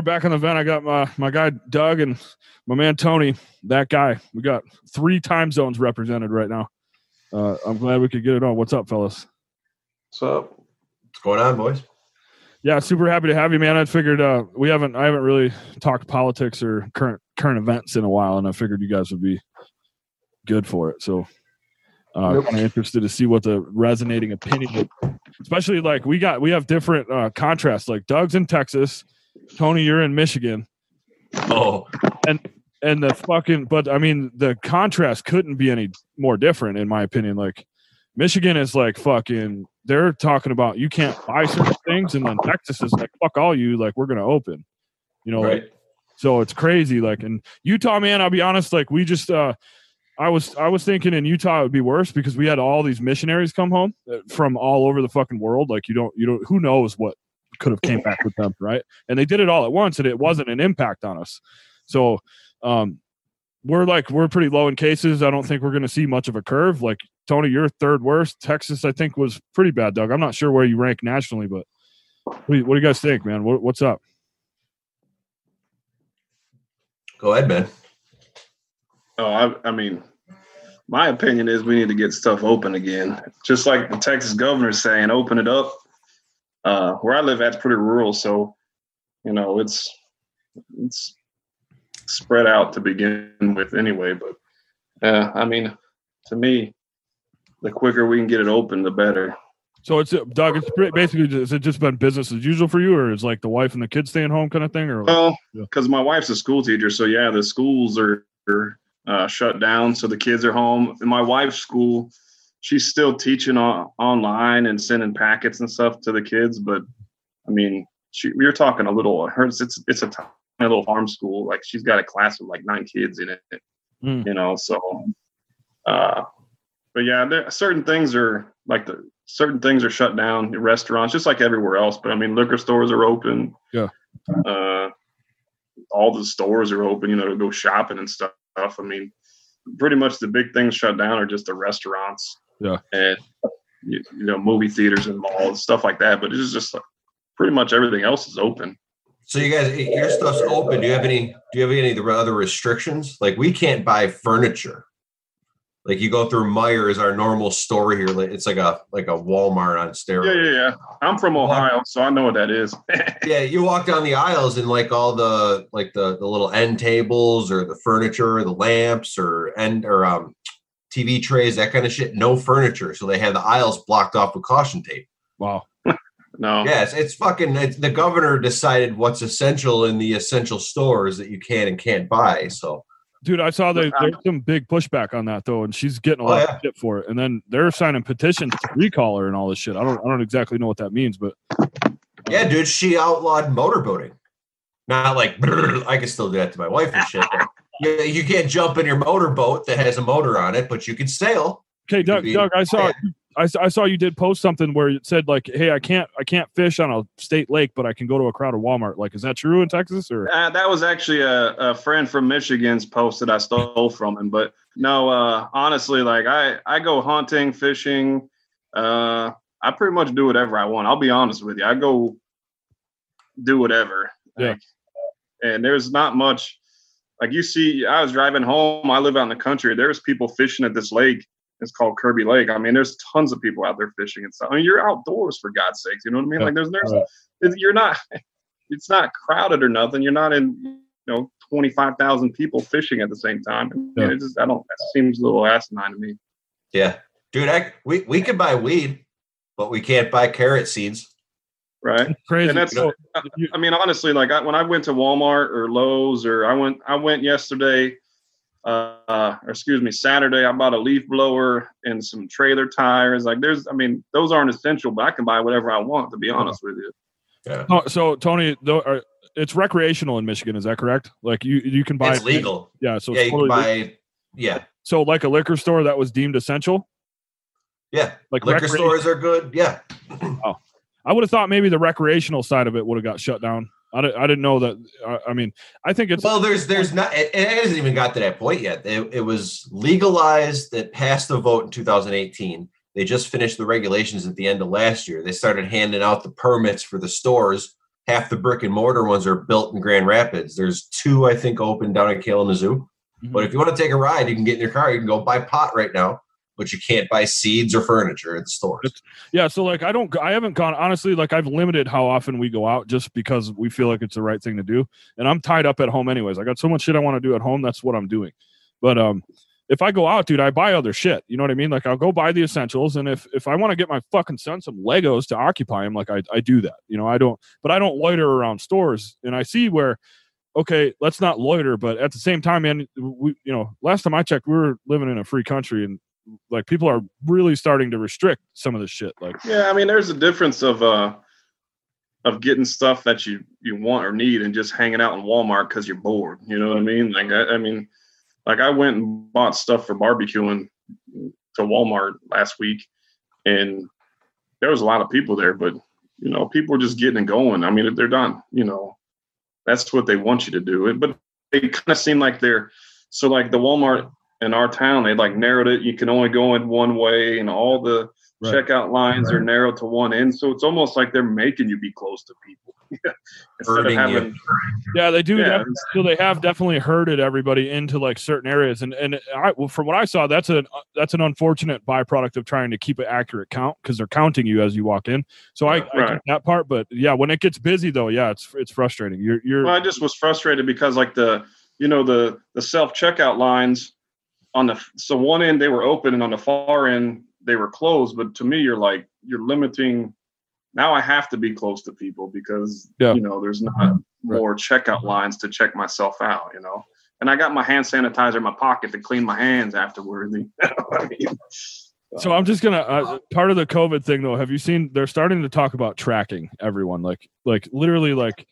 we're back on the vent. I got my my guy Doug and my man Tony. That guy. We got three time zones represented right now. Uh, I'm glad we could get it on. What's up, fellas? What's up? What's going on, boys? Yeah, super happy to have you, man. I figured uh, we haven't I haven't really talked politics or current current events in a while, and I figured you guys would be good for it. So uh, Yep. kind of interested to see what the resonating opinion, especially like we got we have different uh, contrasts. Like Doug's in Texas, Tony, you're in Michigan, Oh, and and the fucking but I mean the contrast couldn't be any more different in my opinion. Like Michigan is like fucking they're talking about you can't buy certain things, and then Texas is like fuck all you, like we're gonna open. You know, like, right. so it's crazy. Like in Utah, man, I'll be honest. Like we just, uh, I was, I was thinking in Utah it would be worse because we had all these missionaries come home uh, from all over the fucking world. Like you don't, you don't, who knows what could have came back with them, right? And they did it all at once, and it wasn't an impact on us. So, um, we're like we're pretty low in cases. I don't think we're going to see much of a curve. Like Tony, you're third worst. Texas, I think, was pretty bad. Doug, I'm not sure where you rank nationally, but what do you, what do you guys think, man? What, what's up? Go ahead, man. Oh, I, I mean, my opinion is we need to get stuff open again. Just like the Texas governor's saying, open it up. Uh, where I live at's pretty rural, so you know it's it's spread out to begin with anyway. But uh, I mean, to me, the quicker we can get it open, the better. So it's Doug. It's basically just, has it just been business as usual for you, or is like the wife and the kids staying home kind of thing, or Well, Yeah. because my wife's a school teacher, so yeah, the schools are, are uh, shut down, so the kids are home. In my wife's school, she's still teaching on, online and sending packets and stuff to the kids. But I mean, she, we are talking a little. Hers, it's it's a tiny little farm school. Like she's got a class with like nine kids in it. Mm. You know, so. Uh, but yeah, there certain things are like the certain things are shut down. Restaurants, just like everywhere else. But I mean, liquor stores are open. Yeah. Uh, all the stores are open, you know, to go shopping and stuff. I mean, pretty much the big things shut down are just the restaurants. Yeah. And you, you know, movie theaters and malls, stuff like that. But it's just like, pretty much everything else is open. So you guys, your stuff's open. Do you have any? Do you have any of the other restrictions? Like we can't buy furniture. Like you go through Meijers, our normal store here. It's like a like a Walmart on steroids. Yeah, steroids. yeah, yeah. I'm from Ohio, so I know what that is. Yeah, you walk down the aisles and like all the like the the little end tables or the furniture or the lamps or end or um TV trays, that kind of shit. No furniture, so they have the aisles blocked off with caution tape. wow? no. Yes, it's fucking. It's, the governor decided what's essential in the essential stores that you can and can't buy. So Dude, I saw there, there's some big pushback on that though, and she's getting a Oh, lot yeah. of shit for it. And then they're signing petitions to recall her and all this shit. I don't, I don't exactly know what that means, but yeah, dude, she outlawed motorboating. Not like I can still do that to my wife and shit. But you, you can't jump in your motorboat that has a motor on it, but you can sail. okay, Doug, be- Doug, I saw, I, saw- I saw you did post something where it said like, "Hey, I can't, I can't fish on a state lake, but I can go to a crowded Walmart." Like, is that true in Texas or? Uh, that was actually a, a friend from Michigan's post that I stole from him. But no, uh, honestly, like I, I go hunting, fishing. Uh, I pretty much do whatever I want. I'll be honest with you. I go do whatever. Yeah. Like, and there's not much. Like you see, I was driving home. I live out in the country. There's people fishing at this lake. It's called Kirby Lake. I mean, there's tons of people out there fishing and stuff. I mean, you're outdoors for God's sakes. You know what I mean? Like there's there's you're not it's not crowded or nothing. You're not in you know twenty five thousand people fishing at the same time. I mean, Yeah. it just I don't that seems a little asinine to me. Yeah, dude, I, we we can buy weed, but we can't buy carrot seeds. Right. Crazy. And that's So, I mean, honestly, like I, when I went to Walmart or Lowe's or I went I went yesterday, uh, uh, or excuse me, Saturday. I bought a leaf blower and some trailer tires. Like there's, I mean, those aren't essential, but I can buy whatever I want. To be honest with you. Oh, so Tony, though, are, it's recreational in Michigan. Is that correct? Like you, you can buy It's legal. Yeah. So yeah, it's you can totally legal. buy. Yeah, so like a liquor store that was deemed essential. yeah. Like Liquor recre- stores are good. Yeah, I would have thought maybe the recreational side of it would have got shut down. I, I didn't know that. I, I mean, I think it's well, there's there's not. It, it hasn't even got to that point yet. It, it was legalized. That passed the vote in 2018. They just finished the regulations at the end of last year. They started handing out the permits for the stores. half the brick and mortar ones are built in Grand Rapids. There's two, I think, open down at Kalamazoo. Mhm. But if you want to take a ride, you can get in your car. You can go buy pot right now, but you can't buy seeds or furniture at the stores. Yeah, so like I don't I haven't gone honestly like I've limited how often we go out just because we feel like it's the right thing to do. And I'm tied up at home anyways. I got so much shit I want to do at home, that's what I'm doing. But um if I go out, dude, I buy other shit. You know what I mean? Like I'll go buy the essentials and if if I want to get my fucking son some Legos to occupy him, like I I do that. You know, I don't but I don't loiter around stores and I see where okay, let's not loiter, but at the same time, man, we you know, last time I checked, we were living in a free country and like people are really starting to restrict some of this shit. Like Yeah, I mean, there's a difference of uh of getting stuff that you you want or need and just hanging out in Walmart because you're bored. You know what I mean? Like I, I mean, like I went and bought stuff for barbecuing to Walmart last week, and there was a lot of people there, but you know, people are just getting and going. I mean, if they're done. You know, that's what they want you to do. It, but they kind of seem like they're so like the Walmart in our town. They like narrowed it. You can only go in one way, and all the Right. checkout lines are narrowed to one end. So it's almost like they're making you be close to people instead of Hurting you. having. Yeah, they do. Yeah, so they have definitely herded everybody into like certain areas, and and I, well, from what I saw, that's an that's an unfortunate byproduct of trying to keep an accurate count because they're counting you as you walk in. So I, I Right. get that part, but yeah, when it gets busy though, yeah, it's it's frustrating. You're you're Well, I just was frustrated because like the you know the the self checkout lines on the so one end they were open and on the far end they were closed. But to me, you're like you're limiting. Now I have to be close to people because Yeah. you know there's not more checkout lines to check myself out. You know, and I got my hand sanitizer in my pocket to clean my hands afterward. I mean, So I'm just gonna uh, part of the COVID thing though. Have you seen? They're starting to talk about tracking everyone, like like literally like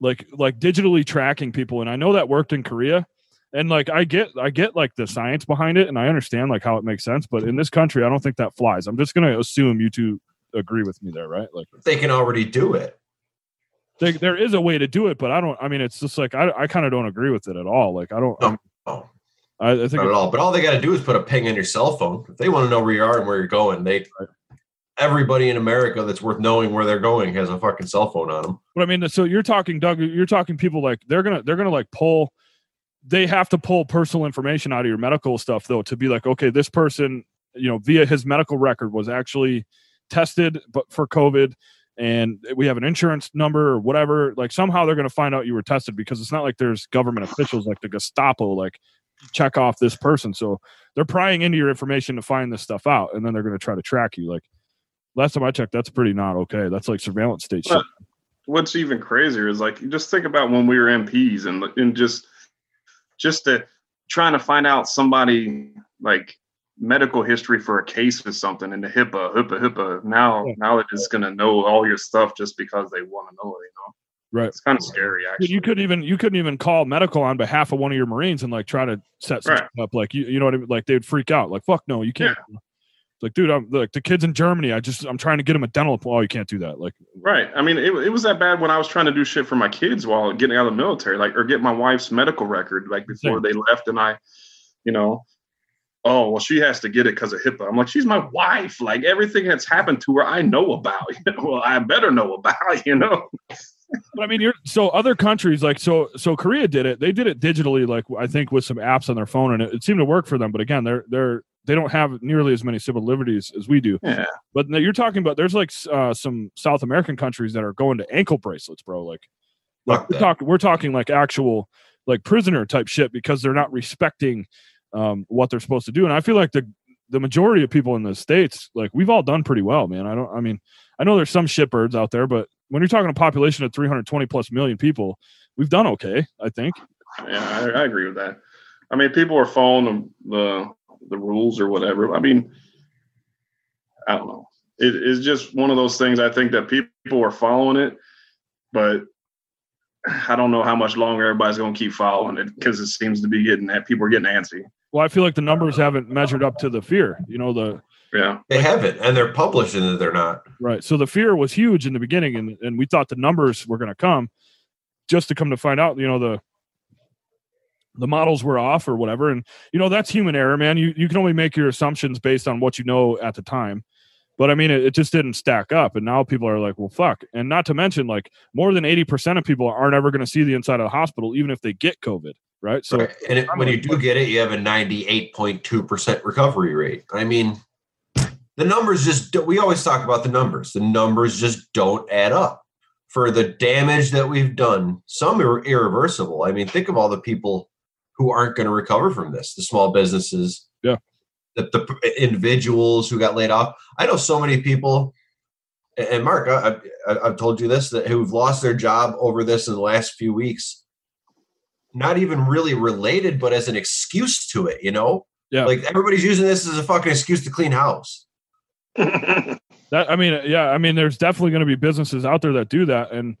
like like digitally tracking people. And I know that worked in Korea, and like I get I get like the science behind it, and I understand like how it makes sense. But in this country, I don't think that flies. I'm just gonna assume you two agree with me there, right? Like They can already do it. they, there is a way to do it, but I don't. I mean, it's just like I I kind of don't agree with it at all. Like I don't. No. I, I think not at all. But all they got to do is put a ping on your cell phone. If they want to know where you are and where you're going, they everybody in America that's worth knowing where they're going has a fucking cell phone on them. But I mean, so you're talking, Doug. You're talking people like they're gonna they're gonna like pull. They have to pull personal information out of your medical stuff though to be like, okay, this person, you know, via his medical record was actually tested, but for COVID, and we have an insurance number or whatever. Like somehow they're gonna find out you were tested because it's not like there's government officials like the Gestapo like check off this person. So they're prying into your information to find this stuff out, and then they're gonna try to track you. Like last time I checked, that's pretty not okay. That's like surveillance state shit. What's even crazier is like just think about when we were MPs and and just just to trying to find out somebody like medical history for a case or something and the HIPAA, HIPAA, HIPAA. Now Yeah. now they're just gonna know all your stuff just because they want to know it. You know, Right. it's kind of scary actually. you couldn't even you couldn't even call medical on behalf of one of your Marines and like try to set something up. Like you you know what I mean? Like they'd freak out. Like fuck no, you can't. It's like dude, I'm like the kids in Germany. I just I'm trying to get them a dental. appointment. Oh, you can't do that. Like Right. I mean, it, it was that bad when I was trying to do shit for my kids while getting out of the military, like, or get my wife's medical record, like before they left. And I, you know, oh, well, she has to get it because of HIPAA. I'm like, she's my wife. Like, everything that's happened to her, I know about. You know? Well, I better know about, you know? but I mean, you're so other countries like so so Korea did it. They did it digitally, like I think with some apps on their phone, and it, it seemed to work for them. But again, they're they're they don't have nearly as many civil liberties as we do. Yeah. But you're talking about there's like uh, some South American countries that are going to ankle bracelets, bro. Like, like we're we're talking like actual like prisoner type shit because they're not respecting um, what they're supposed to do. And I feel like the the majority of people in the states, like we've all done pretty well, man. I don't. I mean, I know there's some shitbirds out there, but when you're talking a population of 320 plus million people, we've done okay. I think. Yeah, I, I agree with that. I mean, people are following the, the, the rules or whatever. I mean, I don't know. It is just one of those things. I think that people are following it, but I don't know how much longer everybody's going to keep following it because it seems to be getting that people are getting antsy. Well, I feel like the numbers haven't measured up to the fear. You know the Yeah, They haven't, and they're publishing that they're not. Right. So the fear was huge in the beginning, and and we thought the numbers were going to come, just to come to find out, you know, the the models were off or whatever. And you know, that's human error, man. You you can only make your assumptions based on what you know at the time. But I mean, it, it just didn't stack up, and now people are like, "Well, fuck!" And not to mention, like more than eighty percent of people aren't ever going to see the inside of the hospital, even if they get COVID, right? So, right. and it, when you do get it, you have a ninety-eight point two percent recovery rate. I mean, the numbers just we always talk about the numbers. The numbers just don't add up for the damage that we've done. Some are irreversible. I mean, think of all the people who aren't going to recover from this. The small businesses, yeah, the, the individuals who got laid off. I know so many people. And Mark, I, I, I've told you this that who've lost their job over this in the last few weeks. Not even really related, but as an excuse to it, you know. Yeah. Like everybody's using this as a fucking excuse to clean house. that I mean, yeah, I mean, there's definitely going to be businesses out there that do that, and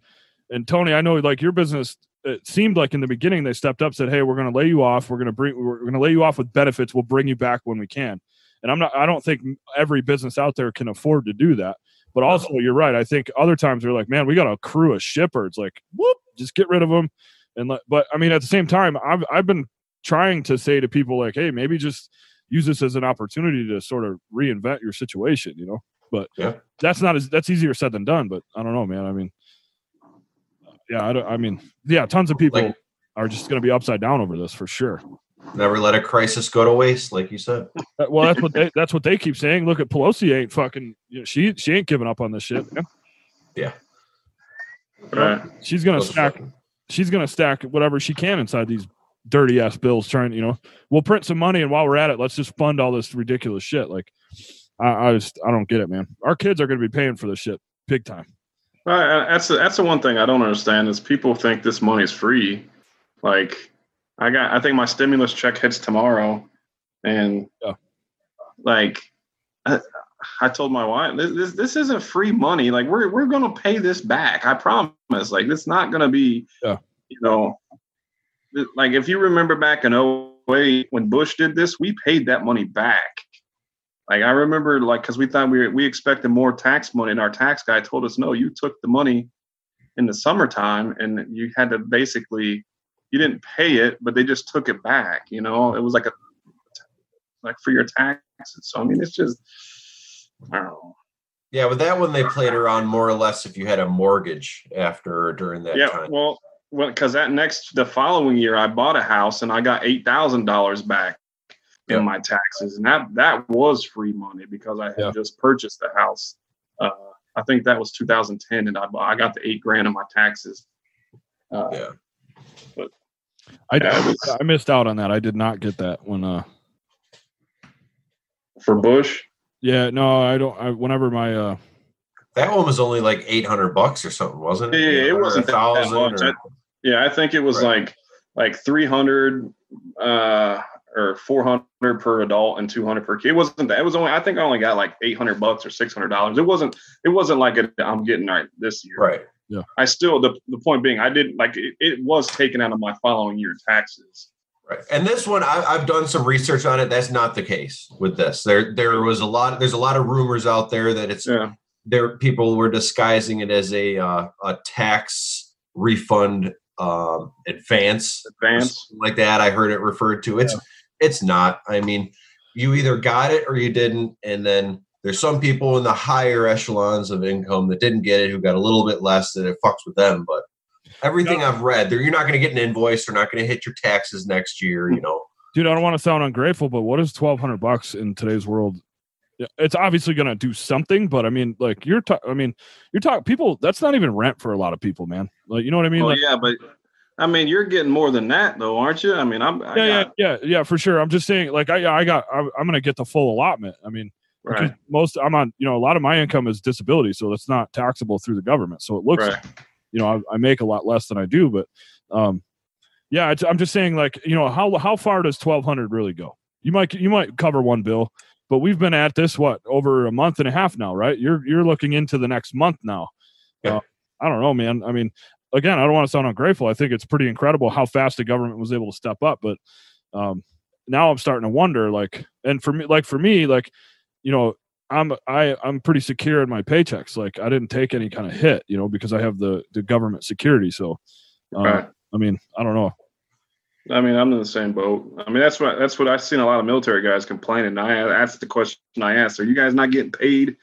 and Tony, I know like your business. It seemed like in the beginning they stepped up, said, "Hey, we're going to lay you off. We're going to bring. We're going to lay you off with benefits. We'll bring you back when we can." And I'm not. I don't think every business out there can afford to do that. But also, you're right. I think other times they're like, "Man, we got a crew of shippers. Like, whoop, just get rid of them." And let, but I mean, at the same time, I've I've been trying to say to people like, "Hey, maybe just use this as an opportunity to sort of reinvent your situation." You know. But yeah, that's not as that's easier said than done. But I don't know, man. I mean, yeah, I, don't, I mean, yeah, tons of people Like- are just going to be upside down over this for sure. never let a crisis go to waste, like you said. Uh, Well, that's what they that's what they keep saying. Look at Pelosi ain't fucking. You know, she she ain't giving up on this shit. Man. right. She's gonna Those stack. fucking- She's gonna stack whatever she can inside these dirty ass bills. Trying, you know, we'll print some money, and while we're at it, let's just fund all this ridiculous shit. Like, I, I just I don't get it, man. Our kids are gonna be paying for this shit big time. Well, uh, that's the, that's the one thing I don't understand is people think this money is free. Like, I got I think my stimulus check hits tomorrow, and Yeah. like, I, I told my wife this, this this isn't free money. Like, we're we're gonna pay this back. I promise. Like, it's not gonna be. Yeah. You know, like if you remember back in 08 when Bush did this, we paid that money back. Like I remember, like because we thought we were, we expected more tax money, and our tax guy told us, no, you took the money in the summertime, and you had to basically you didn't pay it, but they just took it back. You know, it was like a like for your taxes. So I mean, it's just I don't know. Yeah, with that one they played around more or less if you had a mortgage after or during that yeah, time. well, well, because that next the following year, I bought a house and I got eight thousand dollars back in my taxes, and that that was free money because I had Yeah. just purchased the house. Uh, I think that was 2010, and I I got the eight grand in my taxes. Uh, Yeah. I Yeah, it was- I missed out on that. I did not get that when uh For Bush, yeah no I don't I whenever my uh That one was only like eight hundred bucks or something, wasn't it? Yeah, yeah, it wasn't that- that 1,000 much. or- yeah, I think it was Right. like like 300 uh, or 400 per adult and 200 per kid. It wasn't that. It was only I think I only got like 800 bucks or 600 dollars. It wasn't. It wasn't like it, I'm getting right this year. Right. Yeah. I still the the point being I didn't like it, it was taken out of my following year taxes. Right. And this one, I, I've done some research on it. That's not the case with this. There, there was a lot. There's a lot of rumors out there that it's Yeah. there. People were disguising it as a uh, a tax refund um, advance, Advance. like that. I heard it referred to. It's it's not. I mean, you either got it or you didn't, and then there's some people in the higher echelons of income that didn't get it, who got a little bit less, and it fucks with them. But everything I've read, there you're not going to get an invoice. They're not going to hit your taxes next year. You know. dude I don't want to sound ungrateful but what is 1200 bucks in today's world it's obviously going to do something but I mean like you're ta- I mean you're talking people that's not even rent for a lot of people man like you know what I mean Well, like yeah, but I mean you're getting more than that though, aren't you? I mean I'm I yeah, yeah, got, yeah, yeah, for sure. I'm just saying, like, I, I got, I'm, I'm gonna get the full allotment. I mean, right. most, I'm on, you know, a lot of my income is disability, so that's not taxable through the government. So it looks, Right. you know, I, I make a lot less than I do, but, um, yeah, it's, I'm just saying, like, you know, how how far does 1,200 really go? You might, you might cover one bill, but we've been at this what over a month and a half now, right? You're you're looking into the next month now. Yeah. Uh, I don't know, man. I mean, again, I don't want to sound ungrateful. I think it's pretty incredible how fast the government was able to step up, but um, now I'm starting to wonder, like, and for me, like for me, like, you know, I'm I I'm pretty secure in my paychecks. Like, I didn't take any kind of hit, you know, because I have the the government security. So, um, Right. I mean, I don't know. I mean, I'm in the same boat. I mean, that's what that's what I've seen a lot of military guys complaining. I that's the question I asked: Are you guys not getting paid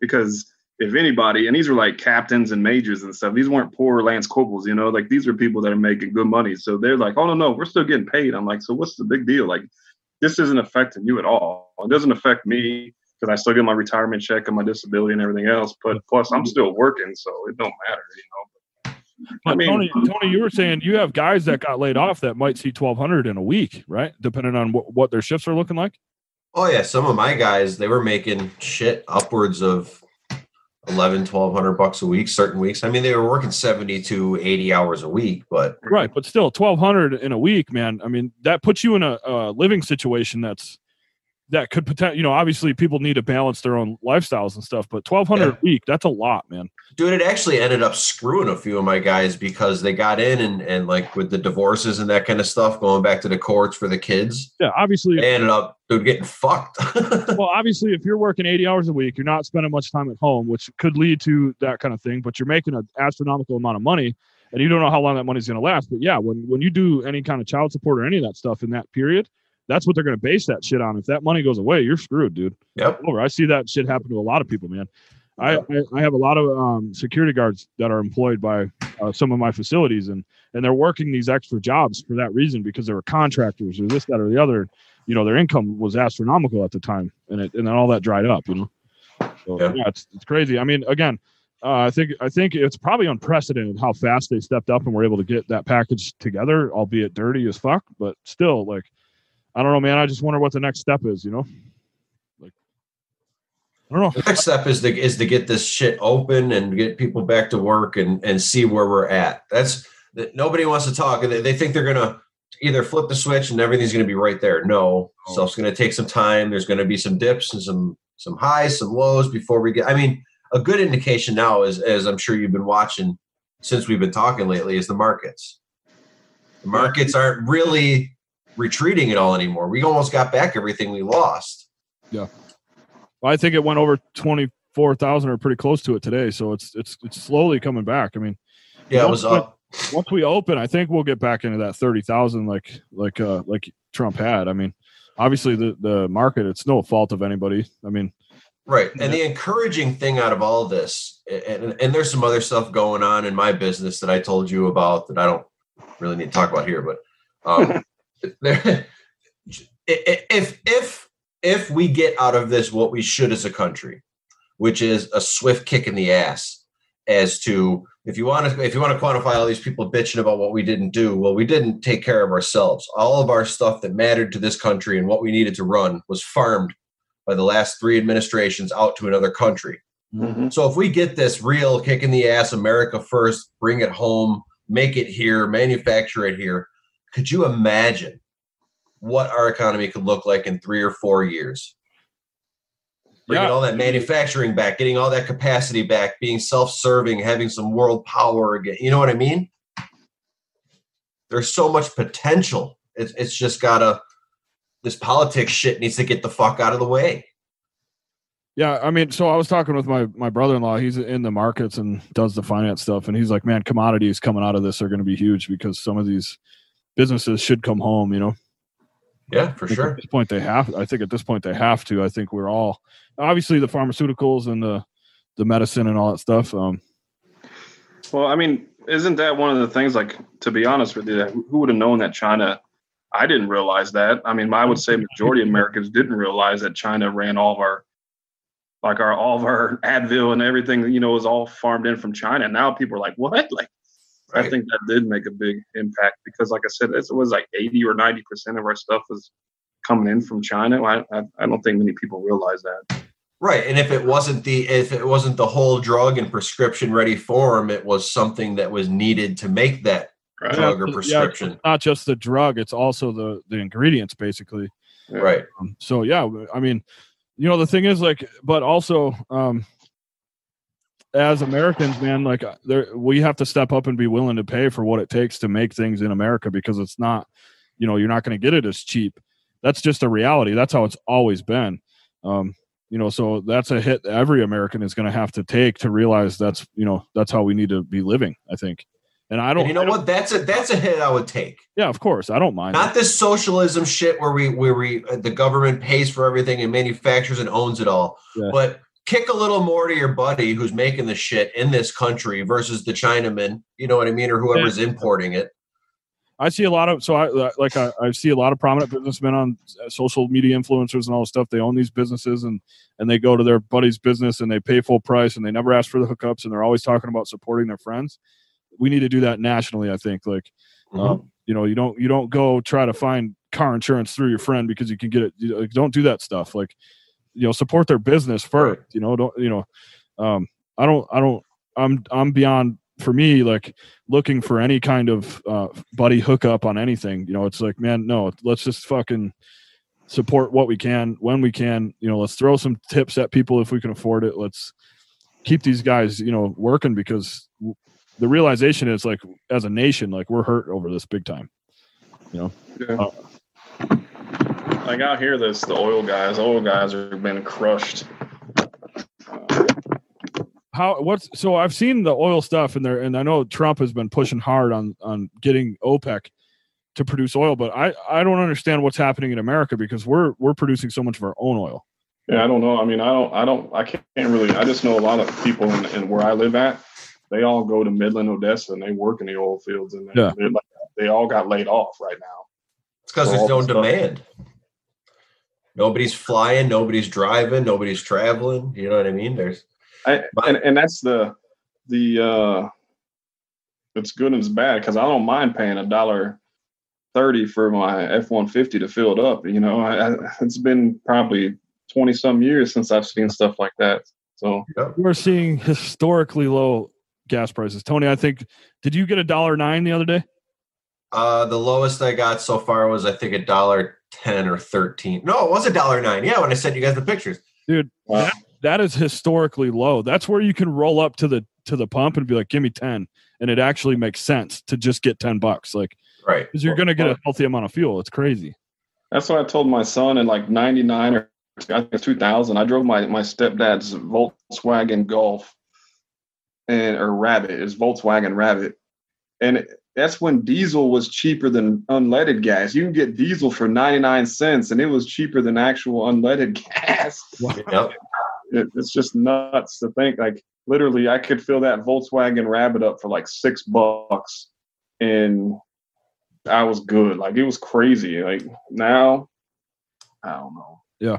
because if anybody, and these were like captains and majors and stuff. These weren't poor lance corporals, you know. Like these are people that are making good money. So they're like, oh no, no, we're still getting paid. I'm like, so what's the big deal? Like this isn't affecting you at all. It doesn't affect me because I still get my retirement check and my disability and everything else. But plus, I'm still working, so it don't matter, you know. But I mean, Tony, Tony, you were saying you have guys that got laid off that might see 1,200 in a week, right? Depending on what, what their shifts are looking like. Oh yeah, some of my guys they were making shit upwards of 11 1200 bucks a week certain weeks. I mean they were working 70 to 80 hours a week but right but still 1200 in a week man i mean that puts you in a, a living situation that's that could potentially, you know, obviously people need to balance their own lifestyles and stuff, but 1200 yeah. a week, that's a lot, man. Dude, it actually ended up screwing a few of my guys because they got in and, and like with the divorces and that kind of stuff, going back to the courts for the kids. Yeah, obviously. They ended up, dude, getting fucked. well, obviously, if you're working 80 hours a week, you're not spending much time at home, which could lead to that kind of thing, but you're making an astronomical amount of money and you don't know how long that money's going to last. But yeah, when, when you do any kind of child support or any of that stuff in that period, that's what they're going to base that shit on. If that money goes away, you're screwed, dude. Yep. Over. I see that shit happen to a lot of people, man. I, I, I have a lot of um, security guards that are employed by uh, some of my facilities, and and they're working these extra jobs for that reason because they were contractors or this, that, or the other. You know, their income was astronomical at the time, and it and then all that dried up. You know, so, yeah. yeah, it's it's crazy. I mean, again, uh, I think I think it's probably unprecedented how fast they stepped up and were able to get that package together, albeit dirty as fuck, but still, like I don't know, man. I just wonder what the next step is. You know, like I don't know. The next step is to is to get this shit open and get people back to work and and see where we're at. That's nobody wants to talk. They, they think they're gonna either flip the switch and everything's gonna be right there. No, oh. so it's gonna take some time. There's gonna be some dips and some some highs, some lows before we get. I mean, a good indication now is as I'm sure you've been watching since we've been talking lately is the markets. The markets aren't really retreating at all anymore. We almost got back everything we lost. Yeah. Well, I think it went over 24,000 or pretty close to it today. So it's, it's, it's slowly coming back. I mean, yeah, it was up. Once we open, I think we'll get back into that 30,000 like, like, uh, like Trump had. I mean, obviously the, the market, it's no fault of anybody. I mean, Right. And the encouraging thing out of all of this, and, and, there's some other stuff going on in my business that I told you about that I don't really need to talk about here, but um, there, if if if we get out of this what we should as a country, which is a swift kick in the ass, as to if you want to if you want to quantify all these people bitching about what we didn't do, well, we didn't take care of ourselves. All of our stuff that mattered to this country and what we needed to run was farmed by the last three administrations out to another country. Mm-hmm. So if we get this real kick in the ass, America first, bring it home, make it here, manufacture it here could you imagine what our economy could look like in three or four years? Bringing yeah. all that manufacturing back, getting all that capacity back, being self-serving, having some world power again. You know what I mean? There's so much potential. It's it's just gotta this politics shit needs to get the fuck out of the way. Yeah, I mean, so I was talking with my my brother in law. He's in the markets and does the finance stuff, and he's like, "Man, commodities coming out of this are going to be huge because some of these businesses should come home, you know. Yeah, for sure. At this point, they have. I think at this point they have to. I think we're all obviously the pharmaceuticals and the the medicine and all that stuff. Um, well, I mean, isn't that one of the things? Like, to be honest with you, who would have known that China? I didn't realize that. I mean, I would say majority of Americans didn't realize that China ran all of our, like our all of our Advil and everything. You know, was all farmed in from China. And Now people are like, what? Like, Right. I think that did make a big impact because, like I said, it was like 80 or 90 percent of our stuff was coming in from China. I, I, I don't think many people realize that. Right, and if it wasn't the if it wasn't the whole drug in prescription ready form, it was something that was needed to make that right. drug or prescription. Yeah, not just the drug; it's also the the ingredients, basically. Right. Um, so yeah, I mean, you know, the thing is like, but also, um, as Americans, man, like uh, there, we have to step up and be willing to pay for what it takes to make things in America because it's not, you know, you're not going to get it as cheap. That's just a reality. That's how it's always been. Um, you know, so that's a hit every American is going to have to take to realize that's, you know, that's how we need to be living. I think. And I don't. And you know don't, what? That's a that's a hit I would take. Yeah, of course, I don't mind. Not this socialism shit where we where we the government pays for everything and manufactures and owns it all, yeah. but kick a little more to your buddy who's making the shit in this country versus the Chinaman. You know what I mean, or whoever's importing it. I see a lot of so I like I, I see a lot of prominent businessmen on social media influencers and all this stuff. They own these businesses and and they go to their buddy's business and they pay full price and they never ask for the hookups and they're always talking about supporting their friends. We need to do that nationally. I think like Mhm. um, you know you don't you don't go try to find car insurance through your friend because you can get it. You like, don't do that stuff. Like you know support their business first. You know don't you know um, I don't I don't I'm I'm beyond for me like looking for any kind of uh, buddy hookup on anything. You know, it's like, man, no, let's just fucking support what we can when we can. You know, let's throw some tips at people if we can afford it. Let's keep these guys, you know, working because w- the realization is like, as a nation, like we're hurt over this big time. you know Yeah. Uh, like out here, this the oil guys. Oil guys are being crushed. How what's so I've seen the oil stuff in there, and I know Trump has been pushing hard on on getting OPEC to produce oil, but I I don't understand what's happening in America because we're we're producing so much of our own oil. Yeah, I don't know. I mean, I don't, I don't, I can't really. I just know a lot of people in, in where I live at. They all go to Midland, Odessa, and they work in the oil fields, and they, Yeah. they're like, they all got laid off right now. It's because there's no demand. stuff. Demand. Nobody's flying, nobody's driving, nobody's traveling. You know what I mean? There's I, But- and and that's the the uh it's good and it's bad because I don't mind paying a dollar thirty for my F one fifty to fill it up. You know, I, I, it's been probably twenty some years since I've seen stuff like that. So We're seeing historically low gas prices. Tony, I think did you get a dollar nine the other day? uh the lowest I got so far was I think a dollar ten or thirteen. No, it was a dollar nine. Yeah, when I sent you guys the pictures. uh, That is historically low. That's where you can roll up to the to the pump and be like, "Give me 10." And it actually makes sense to just get 10 bucks like Right. cuz you're going to get a healthy amount of fuel. It's crazy. that's what I told my son in like ninety nine or I think it's two thousand. I drove my my stepdad's Volkswagen Golf and or Rabbit. It's Volkswagen Rabbit, and that's when diesel was cheaper than unleaded gas. You can get diesel for 99 cents and it was cheaper than actual unleaded gas. Yep. It, it's just nuts to think like literally I could fill that Volkswagen Rabbit up for like 6 bucks and I was good. Like it was crazy. Like now I don't know. Yeah.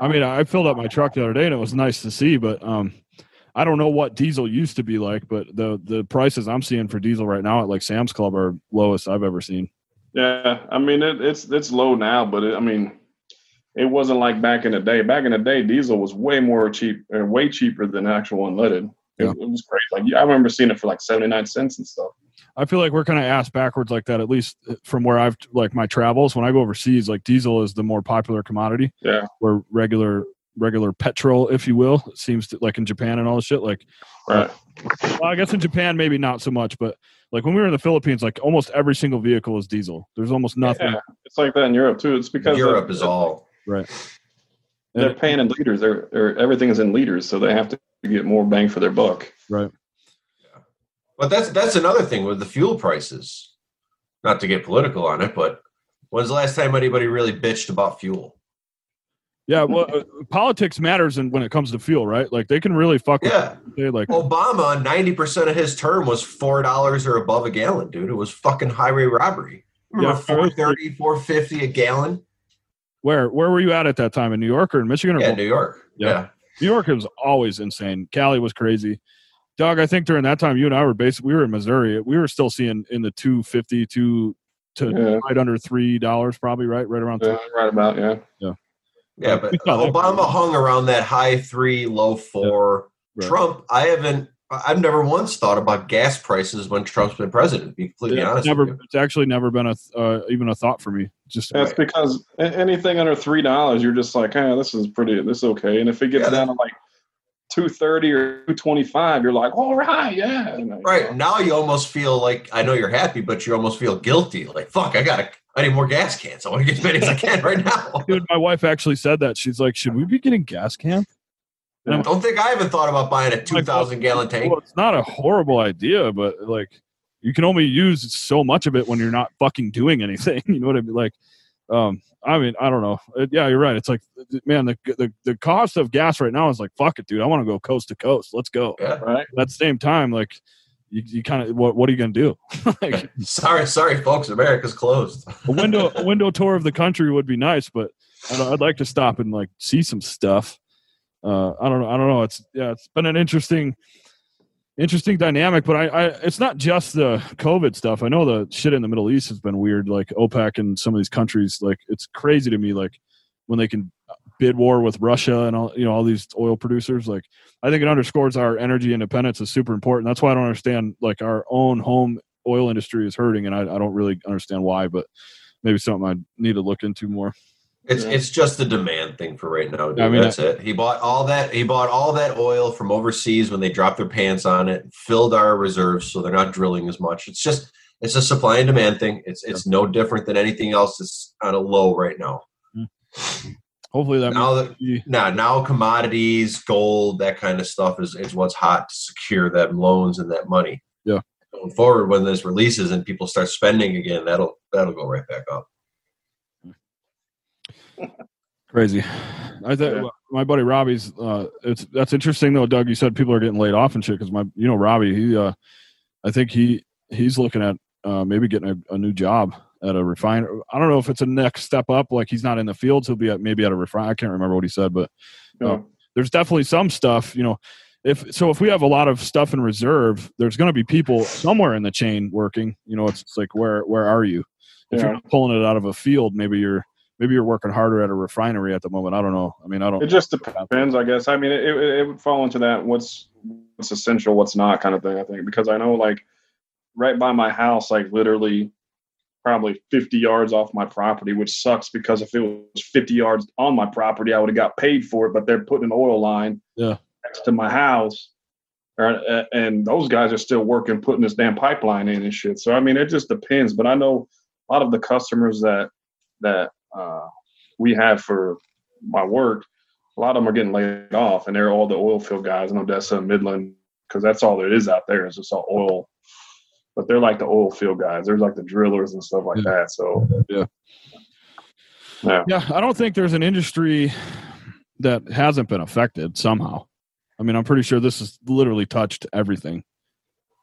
I mean, I filled up my truck the other day and it was nice to see, but um I don't know what diesel used to be like, but the the prices I'm seeing for diesel right now at like Sam's Club are lowest I've ever seen. Yeah, I mean it, it's it's low now, but it, I mean it wasn't like back in the day. Back in the day, diesel was way more cheap, or way cheaper than actual unleaded. It, Yeah. it was crazy. Like I remember seeing it for like seventy nine cents and stuff. I feel like we're kind of asked backwards like that, at least uh, from where I've like my travels. When I go overseas, like diesel is the more popular commodity. Yeah. Where regular regular petrol, if you will, it seems to like in Japan and all this shit. Like, uh, Right. well, I guess in Japan maybe not so much, but like when we were in the Philippines, like almost every single vehicle is diesel. There's almost nothing. Yeah, it's like that in Europe too. It's because Europe they're, is all they're paying in liters. They're, they're everything is in liters, so they have to get more bang for their buck. right. Yeah. But that's that's another thing with the fuel prices. Not to get political on it, but when's the last time anybody really bitched about fuel? Yeah. Well, uh, politics matters and when it comes to fuel, right? Like they can really fuck. with Yeah. They like Obama, 90% of his term was $4 or above a gallon, dude. It was fucking highway robbery. Remember Yeah. 430, 450 a gallon? where where were you at at that time in New York or in Michigan or Yeah, both? New York. Yeah. Yeah. New York was always insane. Cali was crazy. Doug, I think during that time you and I were basically we were in Missouri. We were still seeing in the two fifty two to Yeah. right under three dollars, probably right, right around. Yeah, right about yeah. Yeah, but We saw that. Obama hung around that high three, low four. Right. Trump, I haven't, I've never once thought about gas prices when Trump's been president. To be completely Yeah, it's honest, never. with you. It's actually never been a th- uh, even a thought for me. Just That's because anything under three dollars, you're just like, hey, this is pretty, this is okay. And if it gets Yeah, down to like two thirty or two twenty five, you're like, all right, yeah. You know, right now you almost feel like I know you're happy, but you almost feel guilty. Like fuck, I gotta, I need more gas cans. I want to get as many as I can right now. dude. My wife actually said that. She's like, "Should we be getting gas cans?" And I'm Don't think I haven't thought about buying a two thousand gallon tank. Well, it's not a horrible idea, but like you can only use so much of it when you're not fucking doing anything. You know what I mean? Like, Um, I mean, I don't know. Uh, yeah, you're right. It's like, man, the the the cost of gas right now is like, fuck it, dude. I want to go coast to coast. Let's go. Yeah. Right. But at the same time, like, you, you kind of what what are you gonna do? like, sorry, sorry, folks. America's closed. a window a window tour of the country would be nice, but I'd, I'd like to stop and like see some stuff. Uh, I don't know. I don't know. It's yeah, it's been an interesting interesting dynamic, but I, I it's not just the COVID stuff. I know the shit in the Middle East has been weird, like OPEC and some of these countries. Like it's crazy to me, like when they can bid war with Russia and all you know all these oil producers. Like I think it underscores our energy independence is super important. That's why I don't understand like our own home oil industry is hurting, and I, I don't really understand why, but maybe something I need to look into more. It's Yeah. it's just a demand thing for right now. Dude. I mean, That's it. He bought all that. He bought all that oil from overseas when they dropped their pants on it. Filled our reserves, so they're not drilling as much. It's just it's a supply and demand thing. It's it's no different than anything else that's on a low right now. Hmm. Hopefully that Now that we- now now commodities, gold, that kind of stuff is is what's hot to secure them loans and that money. Yeah. Going forward, when this releases and people start spending again, that'll that'll go right back up. crazy. I think Yeah. my buddy Robbie's. Uh, it's that's interesting though, Doug. You said people are getting laid off and shit because my, you know, Robbie. He, uh, I think he he's looking at uh, maybe getting a, a new job at a refiner. I don't know if it's a next step up. Like he's not in the fields, he'll be at maybe at a refine. I can't remember what he said, but uh, No. there's definitely some stuff. You know, if so, if we have a lot of stuff in reserve, there's going to be people somewhere in the chain working. You know, it's, it's like where where are you? If Yeah. you're not pulling it out of a field, maybe you're maybe you're working harder at a refinery at the moment. I don't know. I mean, I don't. It just depends, I guess. I mean, it, it, it would fall into that what's what's essential, what's not kind of thing. I think because I know like right by my house, like literally probably 50 yards off my property, which sucks because if it was 50 yards on my property, I would have got paid for it. But they're putting an oil line Yeah. next to my house. Or, and those guys are still working, putting this damn pipeline in and shit. So I mean, it just depends. But I know a lot of the customers that that uh, we have for my work, a lot of them are getting laid off, and they're all the oil field guys in Odessa and Midland because that's all there is out there is just all oil. But they're like the oil field guys. They're like the drillers and stuff like Yeah. that. So Yeah. yeah, Yeah, I don't think there's an industry that hasn't been affected somehow. I mean, I'm pretty sure this has literally touched everything.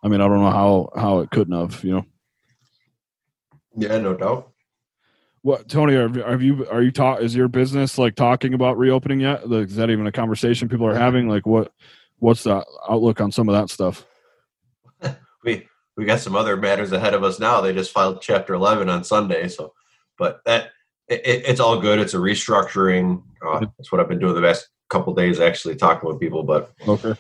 I mean, I don't know how how it couldn't have. You know, Yeah, no doubt. what Tony? Are, have you are you talk? Is your business like talking about reopening yet? Like, is that even a conversation people are having? Like, what what's the outlook on some of that stuff? we we got some other matters ahead of us now. They just filed Chapter 11 on Sunday, so but that it, it- it's all good. It's a restructuring. Uh, that's what I've been doing the last couple days, actually talking with people. But Okay.